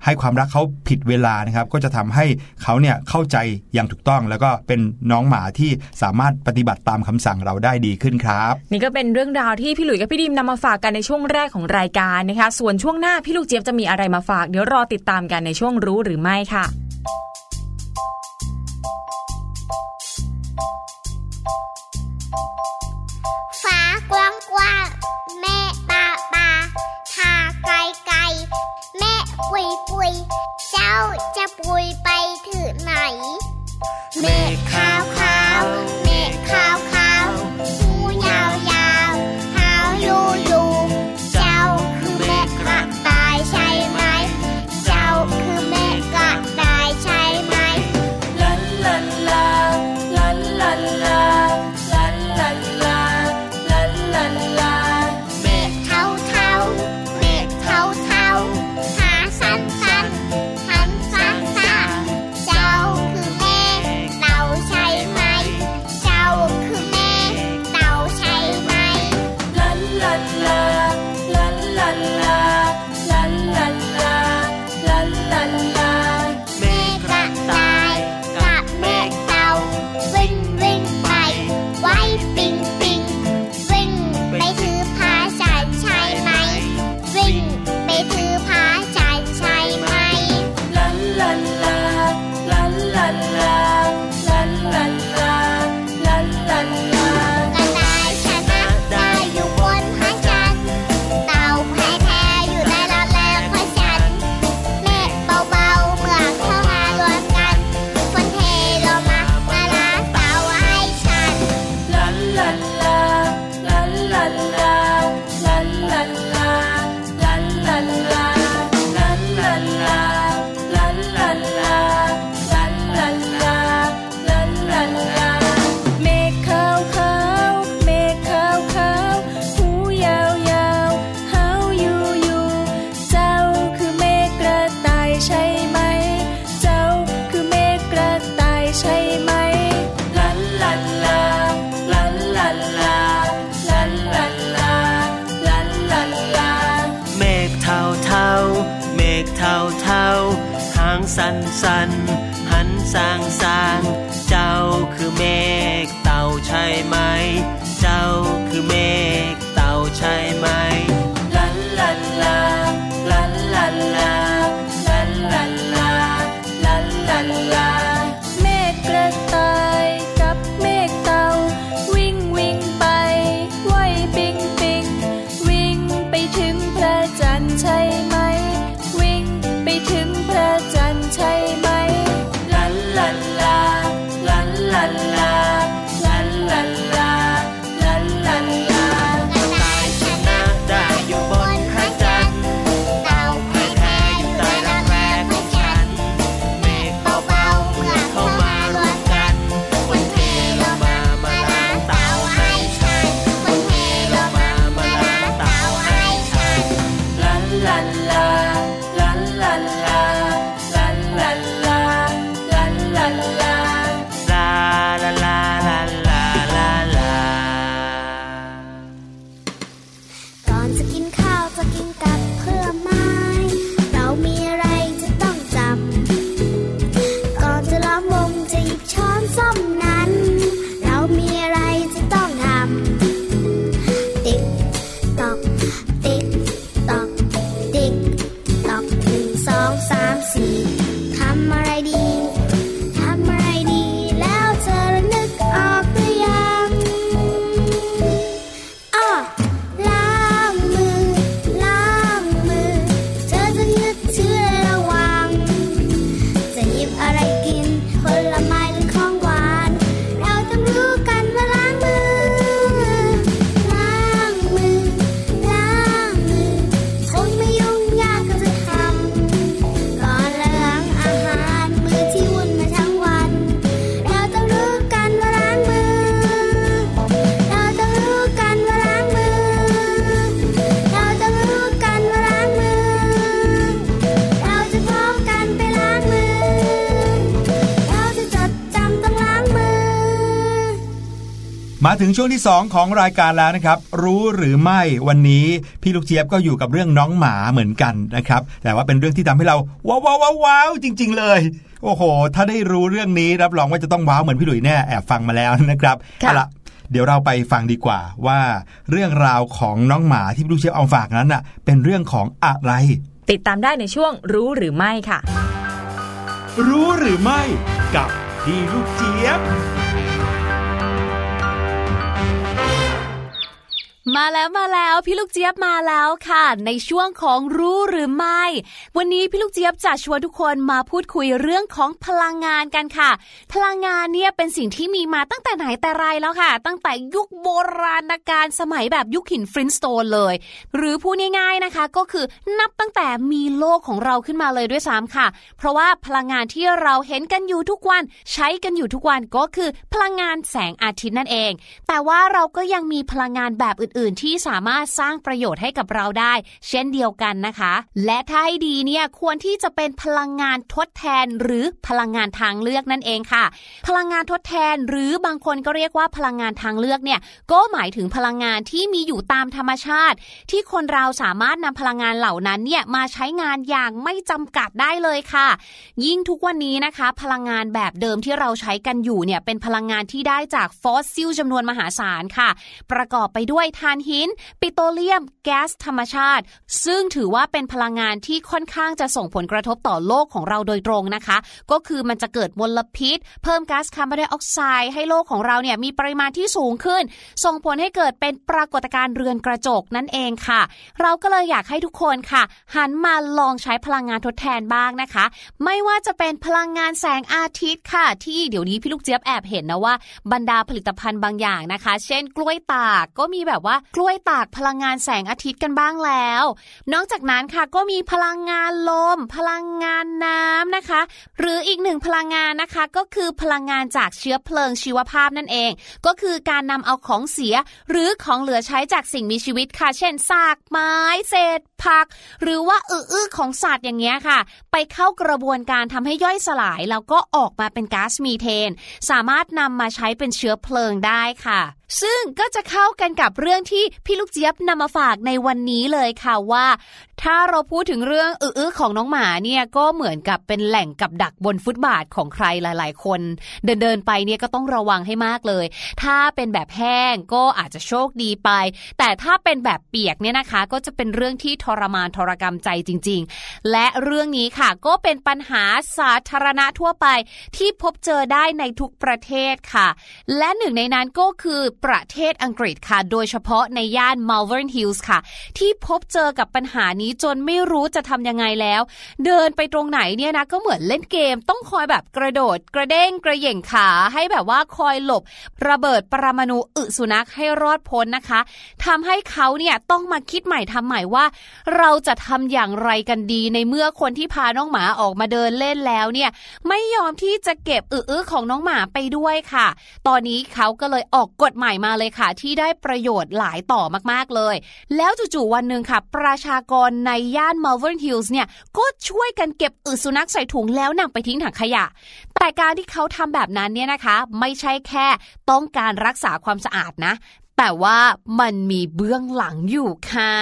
ให้ความรักเขาผิดเวลานะครับ ก็จะทำให้เขาเนี่ยเข้าใจอย่างถูกต้อง แล้วก็เป็นน้องหมาที่สามารถปฏิบัติตามคำสั่งเราได้ดีขึ้นครับ นี่ก็เป็นเรื่องราวที่พี่หลุยกับพี่ดิมนำมาฝากกันในช่วงแรกของรายการนะคะส่วนช่วงหน้าพี่ลูกเจี๊ยบจะมีอะไรมาฝาก เดี๋ยวรอติดตามกันในช่วงรู้หรือไม่ค่ะ กว้างกว้างแม่ปาปาทาไกลไกลแม่ปุยปุยเจ้าจะปุยไปถึงไหน แม่ขาวขาวแม่ขาวขาว มาถึงช่วงที่ 2 ของรายการแล้วนะครับ รู้หรือไม่วันนี้ พี่ลูกเจี๊ยบก็อยู่กับเรื่องน้องหมาเหมือนกันนะครับ แต่ว่าเป็นเรื่องที่ทำให้เราว้าวว้าวว้าวว้าวจริง ๆ เลย โอ้โห ถ้าได้รู้เรื่องนี้รับรองว่าจะต้องว้าวเหมือนพี่หลุยแน่แอบฟังมาแล้วนะครับค่ะเอาละเดี๋ยวเราไปฟังดีกว่าว่าเรื่องราวของน้องหมาที่พี่ลูกเจี๊ยบเอาฝากนั้นน่ะ เป็นเรื่องของอะไร ติดตามได้ในช่วงรู้หรือไม่ค่ะ รู้หรือไม่กับพี่ลูกเจี๊ยบ มาแล้วมาแล้วพี่ลูกเจี๊ยบมาแล้วค่ะ ในช่วงของรู้หรือไม่ วันนี้พี่ลูกเจี๊ยบจะชวนทุกคนมาพูดคุยเรื่องของพลังงานกันค่ะ พลังงานเนี่ยเป็นสิ่งที่มีมาตั้งแต่ไหนแต่ไรแล้วค่ะ ตั้งแต่ยุคโบราณกาลสมัยแบบยุคหินฟรินสโตนเลย หรือพูดง่ายๆนะคะ ก็คือนับตั้งแต่มีโลกของเราขึ้นมาเลยด้วยซ้ำค่ะ เพราะว่าพลังงานที่เราเห็นกันอยู่ทุกวัน ใช้กันอยู่ทุกวันก็คือพลังงานแสงอาทิตย์นั่นเอง แต่ว่าเราก็ยังมีพลังงานแบบอื่นๆ ที่สามารถสร้างประโยชน์ให้กับเราได้ เช่นเดียวกันนะคะ และถ้าให้ดีเนี่ยควรที่จะเป็นพลังงานทดแทน หรือพลังงานทางเลือกนั่นเองค่ะ พลังงานทดแทนหรือบางคนก็เรียกว่าพลังงานทางเลือกเนี่ยก็หมายถึงพลังงานที่มีอยู่ตามธรรมชาติ ที่คนเราสามารถนำพลังงานเหล่านั้นเนี่ยมาใช้งานอย่างไม่จำกัดได้เลยค่ะ ยิ่งทุกวันนี้นะคะ พลังงานแบบเดิมที่เราใช้กันอยู่เนี่ยเป็นพลังงานที่ได้จากฟอสซิลจำนวนมหาศาลค่ะ ประกอบไปด้วยถ่านหิน ปิโตรเลียม แก๊สธรรมชาติ ซึ่งถือว่าเป็นพลังงานที่ค่อนข้างจะส่งผลกระทบต่อโลกของเราโดยตรงนะคะ ก็คือมันจะเกิดมลพิษ เพิ่มก๊าซคาร์บอนไดออกไซด์ให้โลกของเราเนี่ยมีปริมาณที่สูงขึ้น ส่งผลให้เกิดเป็นปรากฏการณ์เรือนกระจกนั่นเองค่ะ เราก็เลยอยากให้ทุกคนค่ะ หันมาลองใช้พลังงานทดแทนบ้างนะคะ ไม่ว่าจะเป็นพลังงานแสงอาทิตย์ค่ะ ที่เดี๋ยวนี้พี่ลูกเจี๊ยบแอบเห็นนะว่าบรรดาผลิตภัณฑ์บางอย่างนะคะ เช่น กล้วยตากก็มีแบบว่ากล้วยตากพลังงานแสงอาทิตย์กันบ้างแล้ว นอกจากนั้นค่ะก็มีพลังงานลม พลังงานน้ำนะคะ หรืออีกหนึ่งพลังงานนะคะ ก็คือพลังงานจากเชื้อเพลิงชีวภาพนั่นเอง ก็คือการนำเอาของเสีย หรือของเหลือใช้จากสิ่งมีชีวิตค่ะ เช่นซากไม้เศษผัก หรือว่าอื้อของสัตว์อย่างเงี้ยค่ะ ไปเข้ากระบวนการทำให้ย่อยสลาย แล้วก็ออกมาเป็นก๊าซมีเทน สามารถนำมาใช้เป็นเชื้อเพลิงได้ค่ะ ซึ่งก็จะเข้ากันกับเรื่องที่พี่ลูกเจี๊ยบนำมาฝากในวันนี้เลยค่ะว่า ถ้าเราพูดถึงเรื่องอื้อของน้องหมาเนี่ยก็เหมือนกับเป็นแหล่งกับดักบนฟุตบาทของใครหลาย ๆ คน เดินเดินไปเนี่ยก็ต้องระวังให้มากเลย ถ้าเป็นแบบแห้งก็อาจจะโชคดีไป แต่ถ้าเป็นแบบเปียกเนี่ยนะคะ ก็จะเป็นเรื่องที่ททรมานทรกรรมใจจริง ๆ และเรื่องนี้ค่ะก็เป็นปัญหาสาธารณะทั่วไปที่พบเจอได้ในทุกประเทศค่ะ และหนึ่งในนั้นก็คือประเทศอังกฤษค่ะ โดยเฉพาะในย่าน Malvern Hills ค่ะ ที่พบเจอกับปัญหานี้จนไม่รู้จะทำยังไงแล้ว เดินไปตรงไหนเนี่ยนะก็เหมือนเล่นเกม ต้องคอยแบบกระโดด กระเด้งกระเหย่งขาให้แบบว่าคอยหลบ ระเบิดปรมาณูอึสุนัขให้รอดพ้นนะคะทำให้เขาเนี่ยต้องมาคิดใหม่ทำใหม่ว่าเราจะทำอย่างไรกันดีในเมื่อคนที่พาน้องหมาออกมาเดินเล่นแล้วเนี่ย ไม่ยอมที่จะเก็บอื้อของน้องหมาไปด้วยค่ะ ตอนนี้เขาก็เลยออกกฎใหม่มาเลยค่ะ ที่ได้ประโยชน์หลายต่อมากๆเลย แล้วจู่ๆวันหนึ่งค่ะ ประชากรในย่าน Malvern Hills เนี่ยก็ช่วยกันเก็บอึสุนัขใส่ถุงแล้วนำไปทิ้งถังขยะ แต่การที่เขาทำแบบนั้นเนี่ยนะคะ ไม่ใช่แค่ต้องการรักษาความสะอาดนะ แต่ว่ามันมีเบื้องหลังอยู่ค่ะ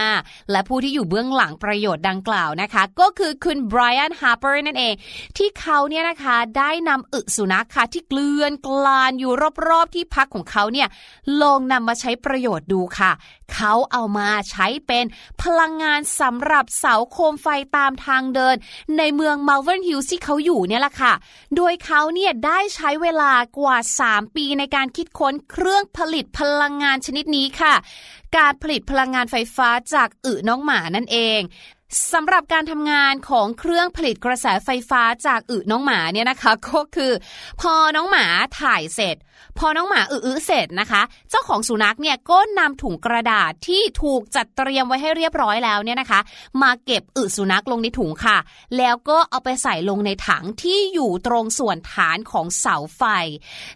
และผู้ที่อยู่เบื้องหลังประโยชน์ดังกล่าวนะคะ ก็คือคุณไบรอันฮาร์เปอร์นั่นเอง ที่เขาเนี่ยนะคะได้นำอึสุนัขค่ะที่เกลื่อนกลานอยู่รอบๆที่พักของเขาเนี่ยลองนำมาใช้ประโยชน์ดูค่ะเขาเอามาใช้เป็นพลังงานสำหรับเสาโคมไฟตามทางเดิน ในเมืองมาลเวนฮิลส์ที่เขาอยู่เนี่ยแหละค่ะ โดยเขาเนี่ยได้ใช้เวลากว่า 3 ปีในการคิดค้นเครื่องผลิตพลังงานชนิดนี้ค่ะ การผลิตพลังงานไฟฟ้าจากอึน้องหมานั่นเองสำหรับการทำงานของเครื่องผลิตกระแสไฟฟ้าจากอึน้องหมาเนี่ยนะคะ ก็คือ พอน้องหมาถ่ายเสร็จ พอน้องหมาอื้อเสร็จนะคะ เจ้าของสุนัขเนี่ยก็นำถุงกระดาษที่ถูกจัดเตรียมไว้ให้เรียบร้อยแล้วเนี่ยนะคะ มาเก็บอึสุนัขลงในถุงค่ะ แล้วก็เอาไปใส่ลงในถังที่อยู่ตรงส่วนฐานของเสาไฟ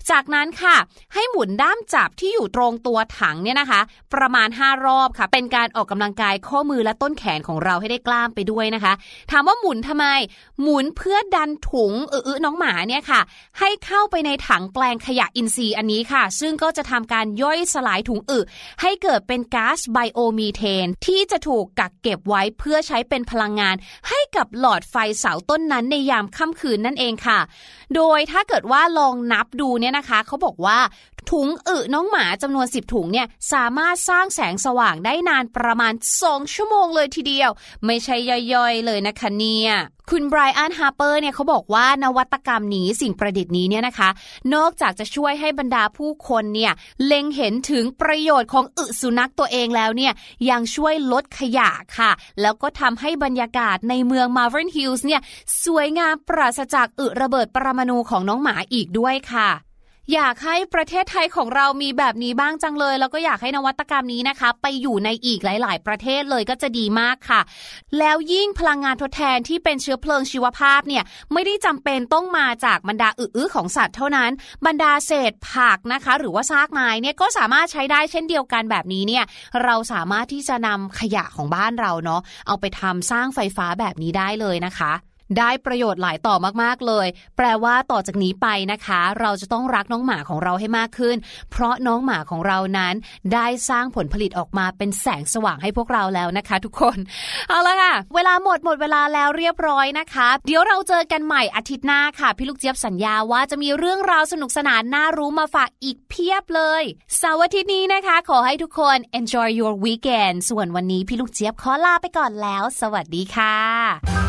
จากนั้นค่ะ ให้หมุนด้ามจับที่อยู่ตรงตัวถังเนี่ยนะคะ ประมาณ 5 รอบค่ะ เป็นการออกกำลังกายข้อมือและต้นแขนของเราให้ได้กล้ามไปด้วยนะคะ ถามว่าหมุนทำไม หมุนเพื่อดันถุงอื้อน้องหมาเนี่ยค่ะ ให้เข้าไปในถังแปลงขยะอินทรีย์ซีอันนี้ค่ะ ซึ่งก็จะทำการย่อยสลายถุงอึให้เกิดเป็นก๊าซไบโอมีเทน ที่จะถูกกักเก็บไว้เพื่อใช้เป็นพลังงาน ให้กับหลอดไฟเสาต้นนั้นในยามค่ำคืนนั่นเองค่ะ โดยถ้าเกิดว่าลองนับดูเนี่ยนะคะเขาบอกว่าถุงอึน้องหมาจำนวน 10 ถุงเนี่ยสามารถสร้างแสงสว่างได้นานประมาณ 2 ชั่วโมงเลยทีเดียว ไม่ใช่ย่อยๆเลยนะคะเนี่ย คุณไบรอันฮาร์เปอร์เนี่ยเขาบอกว่านวัตกรรมนี้สิ่งประดิษฐ์นี้เนี่ยนะคะ นอกจากจะช่วยให้บรรดาผู้คนเนี่ยเล็งเห็นถึงประโยชน์ของอึสุนัขตัวเองแล้วเนี่ยยังช่วยลดขยะค่ะ แล้วก็ทำให้บรรยากาศในเมือง Malvern Hills เนี่ยสวยงามปราศจากอึระเบิดปรมาณูของน้องหมาอีกด้วยค่ะ อยากให้ประเทศไทยของเรามีแบบนี้บ้างจังเลย แล้วก็อยากให้นวัตกรรมนี้นะคะ ไปอยู่ในอีกหลาย ๆ ประเทศเลยก็จะดีมากค่ะ แล้วยิ่งพลังงานทดแทนที่เป็นเชื้อเพลิงชีวภาพเนี่ยไม่ได้จำเป็นต้องมาจากบรรดาอื้อของสัตว์เท่านั้น บรรดาเศษผักนะคะ หรือว่าซากไม้เนี่ยก็สามารถใช้ได้เช่นเดียวกันแบบนี้เนี่ยเราสามารถที่จะนำขยะของบ้านเราเนาะเอาไปทำสร้างไฟฟ้าแบบนี้ได้เลยนะคะ ได้ประโยชน์หลายต่อมากๆเลย แปลว่าต่อจากนี้ไปนะคะ เราจะต้องรักน้องหมาของเราให้มากขึ้น เพราะน้องหมาของเรานั้น ได้สร้างผลผลิตออกมาเป็นแสงสว่างให้พวกเราแล้วนะคะ ทุกคน เอาละค่ะ เวลาหมดหมดเวลาแล้วเรียบร้อยนะคะ เดี๋ยวเราเจอกันใหม่อาทิตย์หน้าค่ะ พี่ลูกเจี๊ยบสัญญาว่าจะมีเรื่องราวสนุกสนานน่ารู้มาฝากอีกเพียบเลยเสาร์อาทิตย์นี้นะคะ ขอให้ทุกคน enjoy your weekend ส่วนวันนี้พี่ลูกเจี๊ยบขอลาไปก่อนแล้ว สวัสดีค่ะ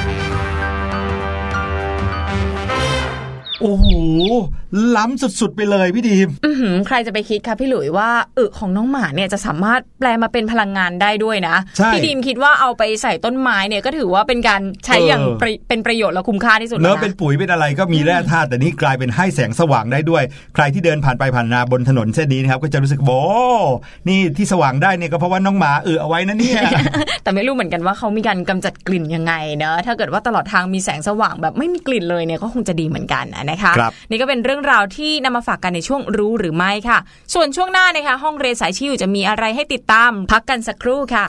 โอ้โหล้ำสุดๆไปเลยพี่ดีมอือใครจะไปคิดคะพี่หลุยว่าอึของน้องหมาเนี่ยจะสามารถแปลมาเป็นพลังงานได้ด้วยนะพี่ดีมคิดว่าเอาไปใส่ต้นไม้เนี่ยก็ถือว่าเป็นการใช้อย่างเป็นประโยชน์และคุ้มค่าที่สุดแล้วเป็นปุ๋ยเป็นอะไรก็มีแร่ธาตุแต่นี่กลายเป็นให้แสงสว่างได้ด้วย ใครที่เดินผ่านไปผ่านมาบนถนนเส้นนี้นะครับก็จะรู้สึกโอ้นี่ที่สว่างได้เนี่ยก็เพราะว่าน้องหมาเออเอาไว้นะเนี่ยแต่ไม่รู้เหมือนกันว่าเขามีการกำจัดกลิ่นยังไงเนอะถ้าเกิดว่าตลอดทางมีแสงสว่างแบบไม่มีกลิ่นเลยเนี่ยก็คงจะดีเหมือนกันนะนะคะคนี่ก็เป็นเรื่องราวที่นำมาฝากกันในช่วงรู้หรือไม่ค่ะ ส่วนช่วงหน้านะคะ ห้องเรียนสายชิวจะมีอะไรให้ติดตาม พักกันสักครู่ค่ะ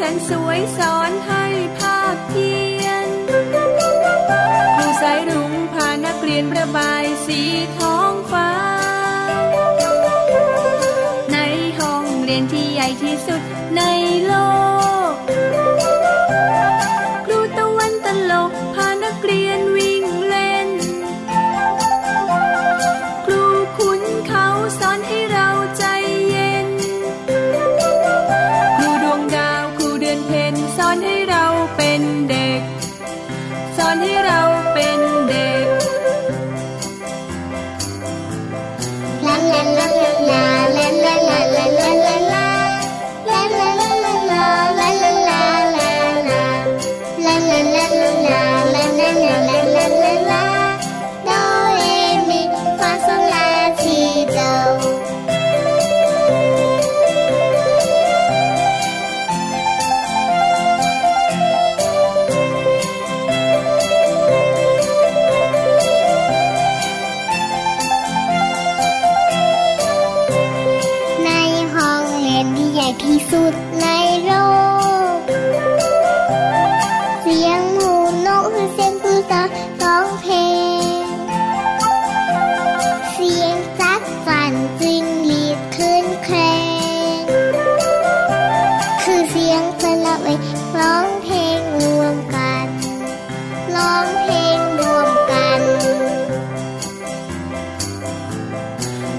แสนสวยสอนให้ภาคเพียนครูสายรุ้งพานักเรียนประบายสีท้องฟ้า ในห้องเรียนที่ใหญ่ที่สุดในโลก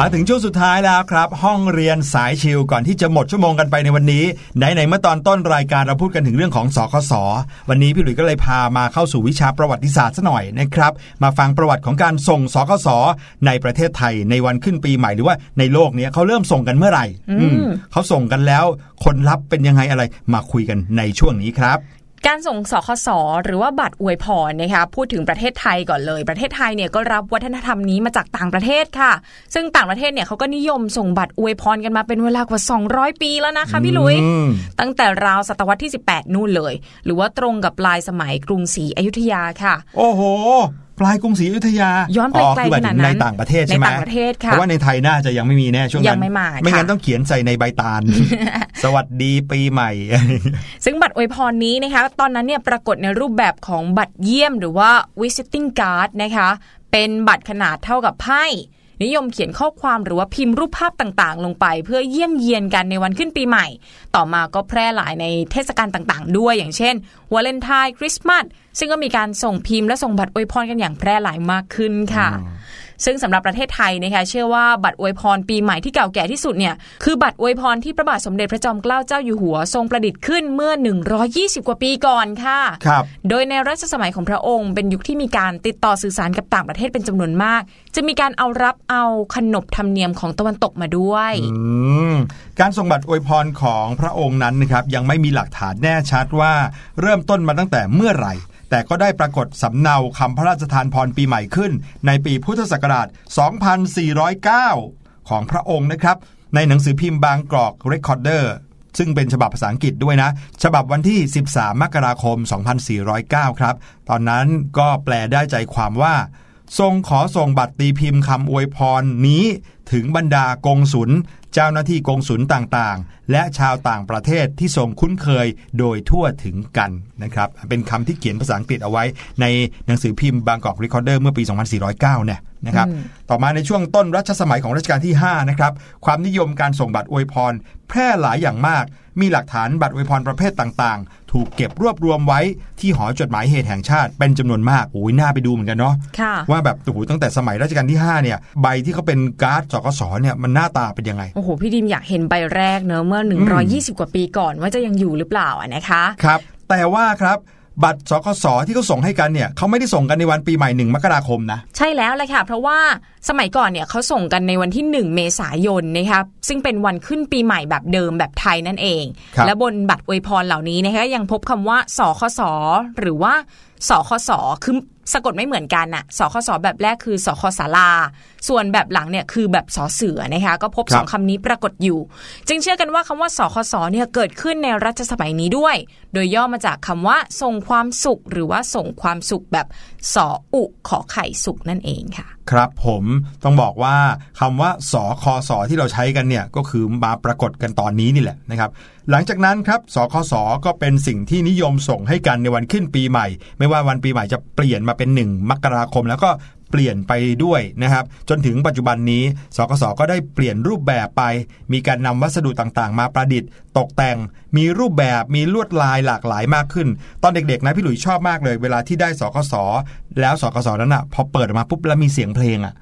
มาถึงช่วงสุดท้ายแล้วครับ ห้องเรียนสายชิลก่อนที่จะหมดชั่วโมงกันไปในวันนี้ไหนๆเมื่อตอนต้นรายการเราพูดกันถึงเรื่องของสคสวันนี้พี่หลุยส์ก็เลยพามาเข้าสู่วิชาประวัติศาสตร์ซะหน่อยนะครับ มาฟังประวัติของการส่งสคสในประเทศไทยในวันขึ้นปีใหม่หรือว่าในโลกเนี้ยเขาเริ่มส่งกันเมื่อไหร่ อืมเขาส่งกันแล้วคนรับเป็นยังไงอะไรมาคุยกันในช่วงนี้ครับ การส่งสคสหรือว่าบัตรอวยพรนะคะพูดถึงประเทศไทยก่อนเลย ประเทศไทยเนี่ยก็รับวัฒนธรรมนี้มาจากต่างประเทศค่ะ ซึ่งต่างประเทศเนี่ยเขาก็นิยมส่งบัตรอวยพรกันมาเป็นเวลากว่า 200 ปีแล้วนะคะพี่ลุยอืมตั้งแต่ราวศตวรรษที่ 18 นู่นเลย หรือว่าตรงกับปลายสมัยกรุงศรีอยุธยาค่ะ โอ้โห ปลายกรุงศรีอยุธยาย้อนไปไกลคืหมยขนาดถึงนั้ในนต่างประเทศใช่ไหมในต่างประเทศค่ะเพราะว่าในไทยน่าจะยังไม่มีแน่ช่วงนั้นยังไม่มาไม่งั้นค่ะต้องเขียนใส่ในใบตาลสวัสดีปีใหม่ ซึ่งบัตรอวยพรนี้นะคะ ตอนนั้นเนี่ยปรากฏในรูปแบบของบัตรเยี่ยมหรือว่า visiting card นะคะ เป็นบัตรขนาดเท่ากับไพ่ นิยมเขียนข้อความหรือว่าพิมพ์รูปภาพต่างๆ ลงไป เพื่อเยี่ยมเยียนกันในวันขึ้นปีใหม่ ต่อมาก็แพร่หลายในเทศกาลต่างๆ ด้วยอย่างเช่นวาเลนไทน์คริสต์มาสซึ่งก็มีการส่งพิมพ์และส่งบัตรอวยพรกันอย่างแพร่หลายมากขึ้นค่ะ ซึ่งสำหรับประเทศไทยนะคะเชื่อว่าบัตรอวยพรปีใหม่ที่เก่าแก่ที่สุดเนี่ยคือบัตรอวยพรที่พระบาทสมเด็จพระจอมเกล้าเจ้าอยู่หัวทรงประดิษฐ์ขึ้นเมื่อ 120 กว่าปีก่อนค่ะครับโดยในรัชสมัยของพระองค์ เป็นยุคที่มีการติดต่อสื่อสารกับต่างประเทศเป็นจำนวนมาก จะมีการเอารับเอาขนบธรรมเนียมของตะวันตกมาด้วยอืมการส่งบัตรอวยพรของพระองค์นั้นนะครับยังไม่มีหลักฐานแน่ชัดว่าเริ่มต้นมาตั้งแต่เมื่อไหร่ แต่ก็ได้ปรากฏสำเนาคำพระราชทานพรปีใหม่ขึ้น ในปีพุทธศักราช 2409 ของพระองค์นะครับ ในหนังสือพิมพ์บางกรอก Recorder ซึ่งเป็นฉบับภาษาอังกฤษด้วยนะ ฉบับวันที่ 13 มกราคม 2409 ครับ ตอนนั้นก็แปลได้ใจความว่า ทรงขอส่งบัตรตีพิมพ์คำอวยพรนี้ถึงบรรดากงสุล เจ้าหน้าที่กงสุลต่างๆ และชาวต่างประเทศที่ทรงคุ้นเคยโดยทั่วถึงกันนะครับเป็นคำที่เขียนภาษาอังกฤษเอาไว้ในหนังสือพิมพ์บางกอกรีคอร์เดอร์เมื่อปี 2409 เนี่ยนะครับต่อมาในช่วงต้นรัชสมัยของรัชกาลที่ 5 นะครับ ความนิยมการส่งบัตรอวยพร แพร่หลายอย่างมาก มีหลักฐานบัตรอวยพรประเภทต่างๆ ถูกเก็บรวบรวมไว้ที่หอจดหมายเหตุแห่งชาติเป็นจำนวนมาก โอ้ยน่าไปดูเหมือนกันเนาะค่ะว่าแบบโอ้โหตั้งแต่สมัยรัชกาลที่ 5 เนี่ย ใบที่เขาเป็นการ์ดสกสเนี่ยมันหน้าตาเป็นยังไง โอ้โหพี่ดิมอยากเห็นใบแรกเนอะเมื่อ 120 กว่าปีก่อนว่าจะยังอยู่หรือเปล่าอะนะคะครับ แต่ว่าครับบัตรสกสที่เขาส่งให้กันเนี่ยเขาไม่ได้ส่งกันในวันปีใหม่หนึ่งมกราคมนะใช่แล้วเลยค่ะ เพราะว่าสมัยก่อนเนี่ยเขาส่งกันในวันที่ 1 เมษายนนะครับซึ่งเป็นวันขึ้นปีใหม่แบบเดิมแบบไทยนั่นเองครับและบนบัตรอวยพรเหล่านี้นะคะยังพบคำว่าสคสหรือว่าสคสคือ สะกดไม่เหมือนกันอะสคสแบบแรกคือสคสาลาส่วนแบบหลังเนี่ยคือแบบสอเสือนะคะก็พบครับสองคำนี้ปรากฏอยู่ จึงเชื่อกันว่าคำว่าสคสเนี่ยเกิดขึ้นในรัชสมัยนี้ด้วย โดยย่อมาจากคำว่าส่งความสุข หรือว่าส่งความสุขแบบสออุขอไข่สุขนั่นเองค่ะ ครับผมต้องบอกว่าคำว่าสคสที่เราใช้กันเนี่ยก็คือมาปรากฏกันตอนนี้นี่แหละนะครับ หลังจากนั้นครับสคสก็เป็นสิ่งที่นิยมส่งให้กันในวันขึ้นปีใหม่ ไม่ว่าวันปีใหม่จะเปลี่ยนมาเป็นหนึ่งมกราคม แล้วก็เปลี่ยนไปด้วยนะครับ จนถึงปัจจุบันนี้สคสก็ได้เปลี่ยนรูปแบบไป มีการนำวัสดุต่างๆ มาประดิษฐ์ ตกแต่ง มีรูปแบบมีลวดลายหลากหลายมากขึ้น ตอนเด็กๆนะพี่หลุยชอบมากเลย เวลาที่ได้สคสแล้วสคสนั้นอะพอเปิดออกมาปุ๊บแล้วมีเสียงเพลงอะ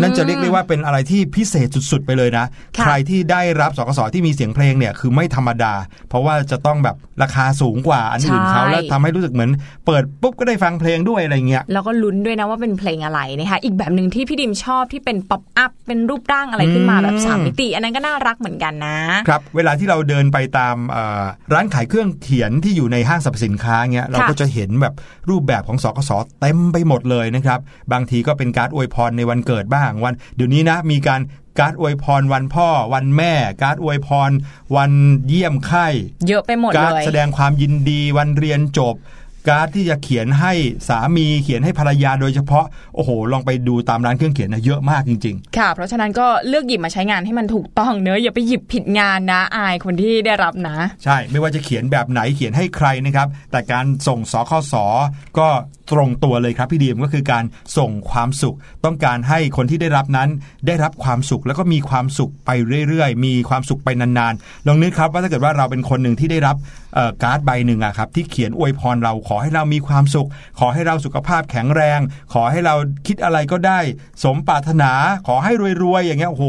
นั่นจะเรียกได้ว่าเป็นอะไรที่พิเศษสุดๆ ไปเลยนะค่ะใครที่ได้รับสคสที่มีเสียงเพลงเนี่ยคือไม่ธรรมดา เพราะว่าจะต้องแบบราคาสูงกว่าอันอื่นเขาใช่แล้วทำให้รู้สึกเหมือน เปิดปุ๊บก็ได้ฟังเพลงด้วยอะไรเงี้ยแล้วก็ลุ้นด้วยนะว่าเป็นเพลงอะไรนะคะอีกแบบหนึ่งที่พี่ดิมชอบที่เป็น pop up เป็นรูปร่างอะไรขึ้นมาแบบสามมิติ อันนั้นก็น่ารักเหมือนกันนะครับเวลาที่เราเดินไปตามเอ่อร้านขายเครื่องเขียนที่อยู่ในห้างสรรพสินค้าเงี้ยเราก็จะเห็นแบบรูปแบบของสกสเต็มไปหมดเลยนะครับ บางทีก็เป็นการดอวยพรในวันเกิดบ้างวัน เดี๋ยวนี้นะมีการการดอวยพรวันพ่อ วันแม่ การดอวยพร วันเยี่ยมไข้ เยอะไปหมดการเลยแสดงความยินดีวันเรียนจบ การดที่จะเขียนให้สามีเขียนให้ภรรยาโดยเฉพาะโอ้โห ลองไปดูตามร้านเครื่องเขียนนะเยอะมากจริงค่ะ เพราะฉะนั้นก็เลือกหยิบมาใช้งานให้มันถูกต้องเนอะอย่าไปหยิบผิดงานนะอายคนที่ได้รับนะๆใช่ไม่ว่าจะเขียนแบบไหนเขียนให้ใครนะครับ แต่การส่งสคสก็ตรงตัวเลยครับพี่ดีมก็คือการส่งความสุข ต้องการให้คนที่ได้รับนั้น ได้รับความสุขแล้วก็มีความสุขไปเรื่อยๆ มีความสุขไปนานๆลองนึกครับว่าถ้าเกิดว่าเราเป็นคนหนึ่งที่ได้รับเอ่อการ์ดใบหนึ่งอะครับที่เขียนอวยพรเราขอให้เรามีความสุข ขอให้เราสุขภาพแข็งแรง ขอให้เราคิดอะไรก็ได้ สมปรารถนา ขอให้รวยๆอย่างเงี้ยโอ้โห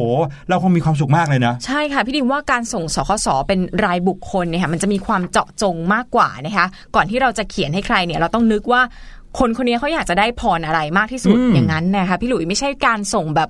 เราคงมีความสุขมากเลยนะ ใช่ค่ะพี่ดิมว่าการส่งสคสเป็นรายบุคคลเนี่ยค่ะมันจะมีความเจาะจงมากกว่านะคะก่อนที่เราจะเขียนให้ใครเนี่ยเราต้องนึกว่าคนคนนี้เขาอยากจะได้พรอะไรมากที่สุดอืมอย่างนั้นนะคะพี่หลุยไม่ใช่การส่งแบบ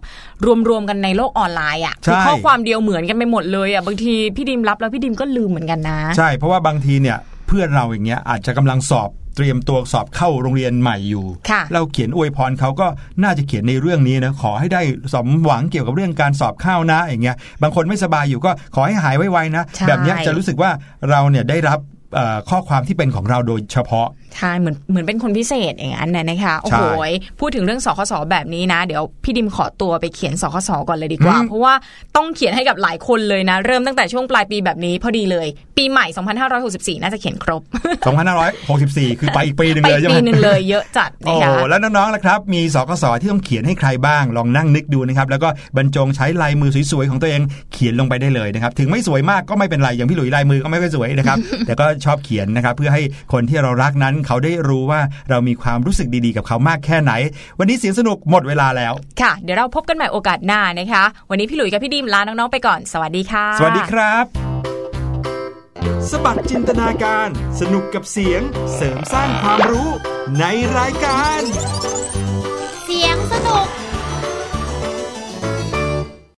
รวมๆกันในโลกออนไลน์อะใช่คือข้อความเดียวเหมือนกันไปหมดเลยอะบางทีพี่ดิมรับแล้วพี่ดิมก็ลืมเหมือนกันนะ ใช่เพราะว่าบางทีเนี่ย เพื่อนเราอย่างเงี้ยอาจจะกำลังสอบเตรียมตัวสอบเข้าโรงเรียนใหม่อยู่ค่ะเราเขียนอวยพรเขาก็น่าจะเขียนในเรื่องนี้นะขอให้ได้สมหวังเกี่ยวกับเรื่องการสอบเข้านะอย่างเงี้ยบางคนไม่สบายอยู่ก็ขอให้หายไวๆนะใช่แบบเนี้ยจะรู้สึกว่าเราเนี่ยได้รับเอ่อข้อความที่เป็นของเราโดยเฉพาะใช่เหมือนเหมือนเป็นคนพิเศษอย่างนั้นน่ะนะคะโอ้โหยพูดถึงเรื่องสคสแบบนี้นะ เดี๋ยวพี่ดิมขอตัวไปเขียนสคสก่อนเลยดีกว่าอืมเพราะว่าต้องเขียนให้กับหลายคนเลยนะ เริ่มตั้งแต่ช่วงปลายปีแบบนี้พอดีเลย ปีใหม่ 2564 น่าจะเขียนครบ 2564 คือไปอีกปีหนึ่งไปเลยใช่ไหมปีหนึ่งเลยเยอะจัดโอ้นะคะแล้วน้องๆล่ะครับ มีสกสที่ต้องเขียนให้ใครบ้างลองนั่งนึกดูนะครับแล้วก็บรรจงใช้ลายมือสวยๆของตัวเองเขียนลงไปได้เลยนะครับถึงไม่สวยมากก็ไม่เป็นไรอย่างพี่หลุยลายมือก็ไม่ค่อยสวยนะครับแต่ก็ชอบเขียนนะครับเพื่อให้คนที่เรารักนั้นเขาได้รู้ว่าเรามีความรู้สึกดีๆ กับเขามากแค่ไหน วันนี้เสียงสนุกหมดเวลาแล้ว ค่ะ เดี๋ยวเราพบกันใหม่โอกาสหน้านะคะ วันนี้พี่หลุยส์กับพี่ดิมลาน้องๆไปก่อน สวัสดีค่ะ สวัสดีครับ สบัดจินตนาการ สนุกกับเสียง เสริมสร้างความรู้ในรายการ เสียงสนุก